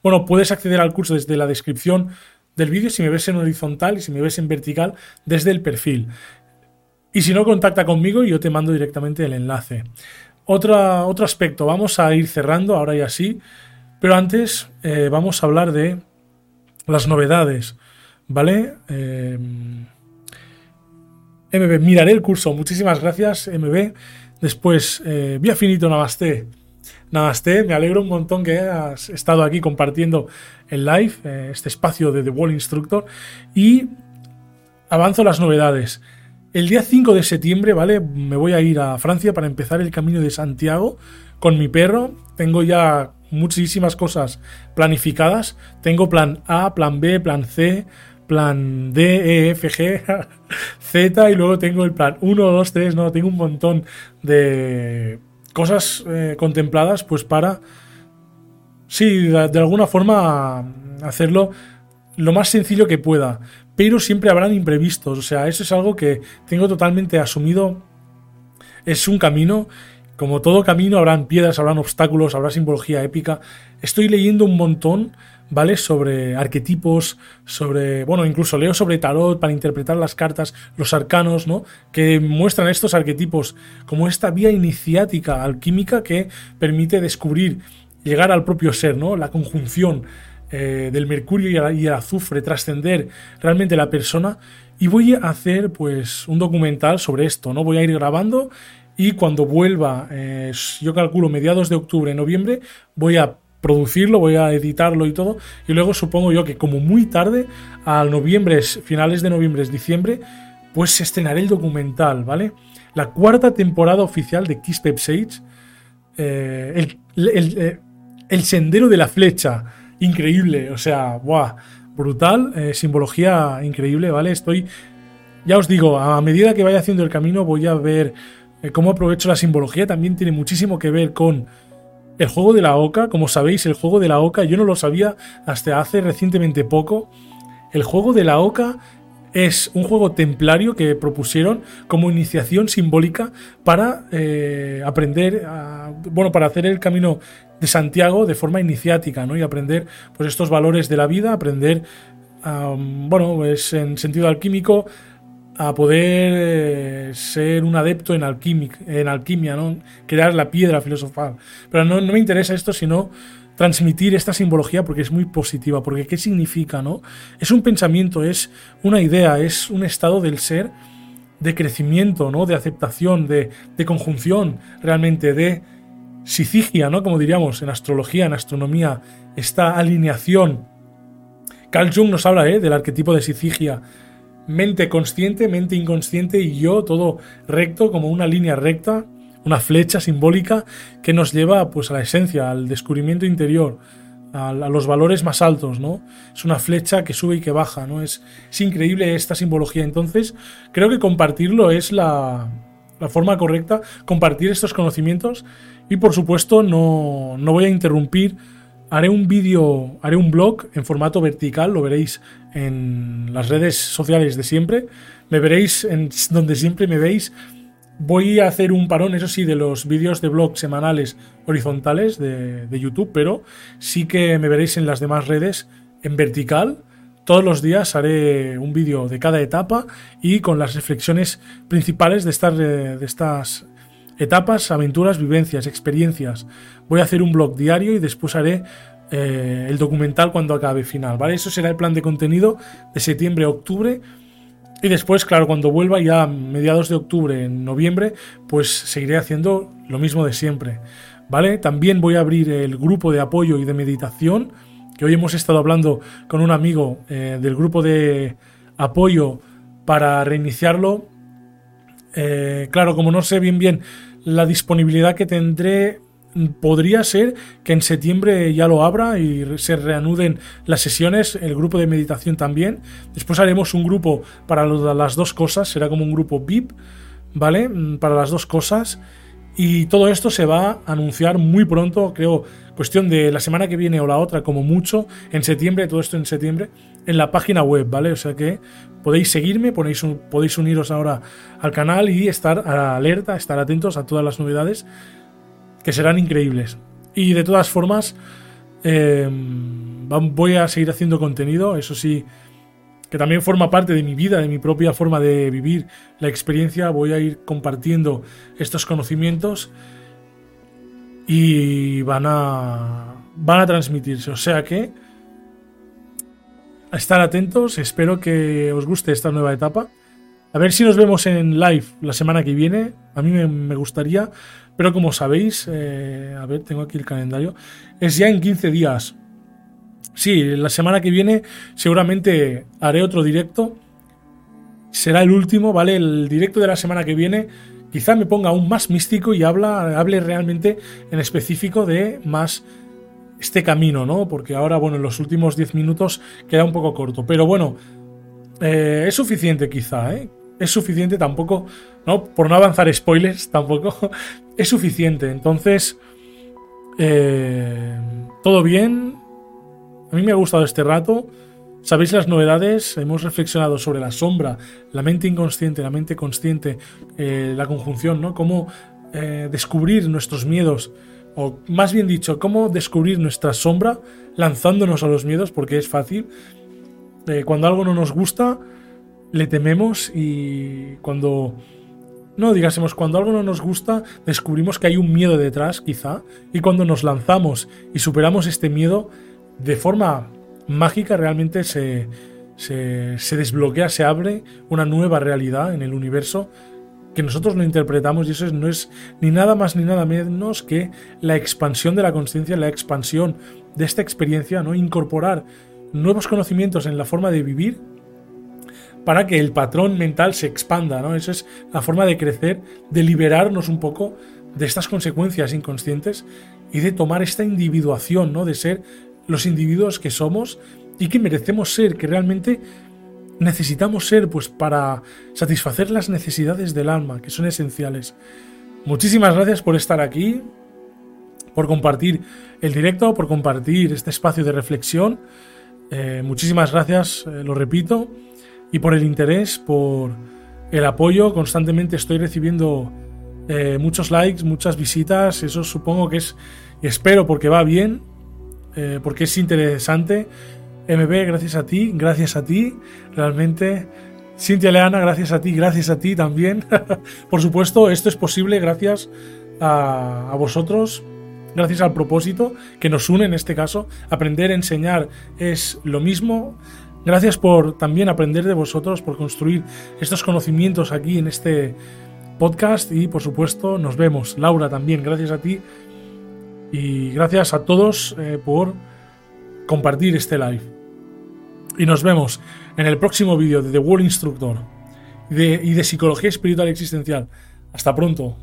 bueno, puedes acceder al curso desde la descripción del vídeo si me ves en horizontal y si me ves en vertical desde el perfil. Y si no, contacta conmigo y yo te mando directamente el enlace. Otro aspecto, vamos a ir cerrando ahora y así, pero antes eh, vamos a hablar de las novedades, ¿vale? Eh, MB, miraré el curso, muchísimas gracias MB. Después, eh, Vía Finito Namaste. Namaste, me alegro un montón que has estado aquí compartiendo el live, eh, este espacio de The Wall Instructor. Y avanzo las novedades. El día 5 de septiembre, ¿vale? Me voy a ir a Francia para empezar el camino de Santiago con mi perro. Tengo ya muchísimas cosas planificadas. Tengo plan A, plan B, plan C, plan D, E, F, G, <laughs> Z y luego tengo el plan 1, 2, 3, no, tengo un montón de cosas eh, contempladas pues para, sí, de, alguna forma hacerlo lo más sencillo que pueda, pero siempre habrán imprevistos, o sea, eso es algo que tengo totalmente asumido, es un camino como todo camino, habrán piedras, habrán obstáculos, habrá simbología épica. Estoy leyendo un montón ¿vale? Sobre arquetipos, sobre, bueno, incluso leo sobre tarot para interpretar las cartas, los arcanos, ¿no? Que muestran estos arquetipos como esta vía iniciática alquímica que permite descubrir, llegar al propio ser, ¿no? La conjunción eh, del mercurio y el, azufre, trascender realmente la persona. Y voy a hacer, pues, un documental sobre esto, ¿no? Voy a ir grabando y cuando vuelva, eh, yo calculo mediados de octubre, noviembre, voy a producirlo, voy a editarlo y todo. Y luego supongo yo que como muy tarde, al noviembre, finales de noviembre, diciembre, pues se estrenará el documental, ¿vale? La cuarta temporada oficial de Kiss Pep Sage. Eh, eh, el, sendero de la flecha. Increíble, o sea, ¡buah! Brutal, eh, simbología increíble, ¿vale? Estoy, ya os digo, a medida que vaya haciendo el camino voy a ver cómo aprovecho la simbología. También tiene muchísimo que ver con el juego de la OCA, como sabéis, el juego de la OCA, yo no lo sabía hasta hace recientemente poco. El juego de la OCA es un juego templario que propusieron como iniciación simbólica para eh, aprender, bueno, para hacer el camino de Santiago de forma iniciática, ¿no? Y aprender, pues, estos valores de la vida, aprender, bueno, pues, en sentido alquímico, a poder eh, ser un adepto en, alquimia, ¿no? crear la piedra filosofal. Pero no, me interesa esto, sino transmitir esta simbología porque es muy positiva, porque ¿qué significa? no? Es un pensamiento, es una idea, es un estado del ser de crecimiento, ¿no? de aceptación, de, conjunción, realmente, de sicigia, ¿no? como diríamos en astrología, en astronomía, esta alineación. Carl Jung nos habla ¿eh? del arquetipo de sicigia mente consciente, mente inconsciente y yo todo recto, como una línea recta, una flecha simbólica que nos lleva pues a la esencia, al descubrimiento interior, a, los valores más altos, ¿no? Es una flecha que sube y que baja, ¿no? Es, es increíble esta simbología. Entonces, creo que compartirlo es la, la forma correcta, compartir estos conocimientos y por supuesto no, no voy a interrumpir haré un vídeo, haré un blog en formato vertical, lo veréis en las redes sociales de siempre, me veréis en <laughs> donde siempre me veis. Voy a hacer un parón, eso sí, de los vídeos de blog semanales horizontales de, YouTube, pero sí que me veréis en las demás redes en vertical. Todos los días haré un vídeo de cada etapa y con las reflexiones principales de estas, de estas etapas, aventuras, vivencias, experiencias. Voy a hacer un blog diario y después haré eh, el documental cuando acabe final, ¿vale? Eso será el plan de contenido de septiembre a octubre. Y después, claro, cuando vuelva ya a mediados de octubre, en noviembre, pues seguiré haciendo lo mismo de siempre, ¿vale? También voy a abrir el grupo de apoyo y de meditación, que hoy hemos estado hablando con un amigo eh, del grupo de apoyo para reiniciarlo. Eh, claro, como no sé bien bien la disponibilidad que tendré podría ser que en septiembre ya lo abra y se reanuden las sesiones, el grupo de meditación también. Después haremos un grupo para las dos cosas, será como un grupo VIP, ¿vale? Mm, para las dos cosas. Y todo esto se va a anunciar muy pronto, creo, cuestión de la semana que viene o la otra, como mucho, en septiembre, todo esto en septiembre, en la página web, ¿vale? O sea que podéis seguirme, podéis, uniros ahora al canal y estar alerta, estar atentos a todas las novedades que serán increíbles. Y de todas formas, em, voy a seguir haciendo contenido, eso sí, que también forma parte de mi vida, de mi propia forma de vivir la experiencia. Voy a ir compartiendo estos conocimientos y van a, van a transmitirse. O sea que, a estar atentos, espero que os guste esta nueva etapa. A ver si nos vemos en live la semana que viene. A mí me, gustaría, pero como sabéis, eh, a ver, tengo aquí el calendario, es ya en 15 días. Sí, la semana que viene seguramente haré otro directo. Será el último, ¿vale? El directo de la semana que viene quizá me ponga aún más místico y hable realmente en específico de más este camino, ¿no? Porque ahora, bueno, en los últimos 10 minutos queda un poco corto. Pero bueno, eh, es suficiente quizá, ¿eh? Es suficiente tampoco, ¿no? Por no avanzar spoilers <laughs> tampoco, es suficiente. Entonces, eh, todo bien, a mí me ha gustado este rato. Sabéis las novedades, hemos reflexionado sobre la sombra, la mente inconsciente, la mente consciente, eh, la conjunción, ¿no? Cómo descubrir nuestros miedos, o más bien dicho, cómo descubrir nuestra sombra lanzándonos a los miedos, porque es fácil. Eh, cuando algo no nos gusta, le tememos y cuando... No, digásemos, cuando algo no nos gusta, descubrimos que hay un miedo detrás, quizá, y cuando nos lanzamos y superamos este miedo, de forma mágica realmente se, se, desbloquea, se abre una nueva realidad en el universo que nosotros lo interpretamos y eso no es ni nada más ni nada menos que la expansión de la conciencia, la expansión de esta experiencia, ¿no? Incorporar nuevos conocimientos en la forma de vivir para que el patrón mental se expanda, ¿no? Esa es la forma de crecer, de liberarnos un poco de estas consecuencias inconscientes y de tomar esta individuación, ¿no? De ser los individuos que somos y que merecemos ser, que realmente necesitamos ser pues para satisfacer las necesidades del alma, que son esenciales. Muchísimas gracias por estar aquí, por compartir el directo, por compartir este espacio de reflexión. Eh, muchísimas gracias, eh, lo repito, y por el interés, por el apoyo. Constantemente estoy recibiendo eh, muchos likes, muchas visitas. Eso supongo que es, espero porque va bien, porque es interesante. MB, gracias a ti, gracias a ti, realmente. Cintia Leana, gracias a ti, gracias a ti también. <laughs> Por supuesto, esto es posible gracias a, vosotros, gracias al propósito que nos une en este caso. Aprender, enseñar es lo mismo. Gracias por también aprender de vosotros, por construir estos conocimientos aquí en este podcast y por supuesto nos vemos. Laura también, gracias a ti y gracias a todos eh, por compartir este live. Y nos vemos en el próximo vídeo de The World Instructor y de, Psicología Espiritual Existencial. Hasta pronto.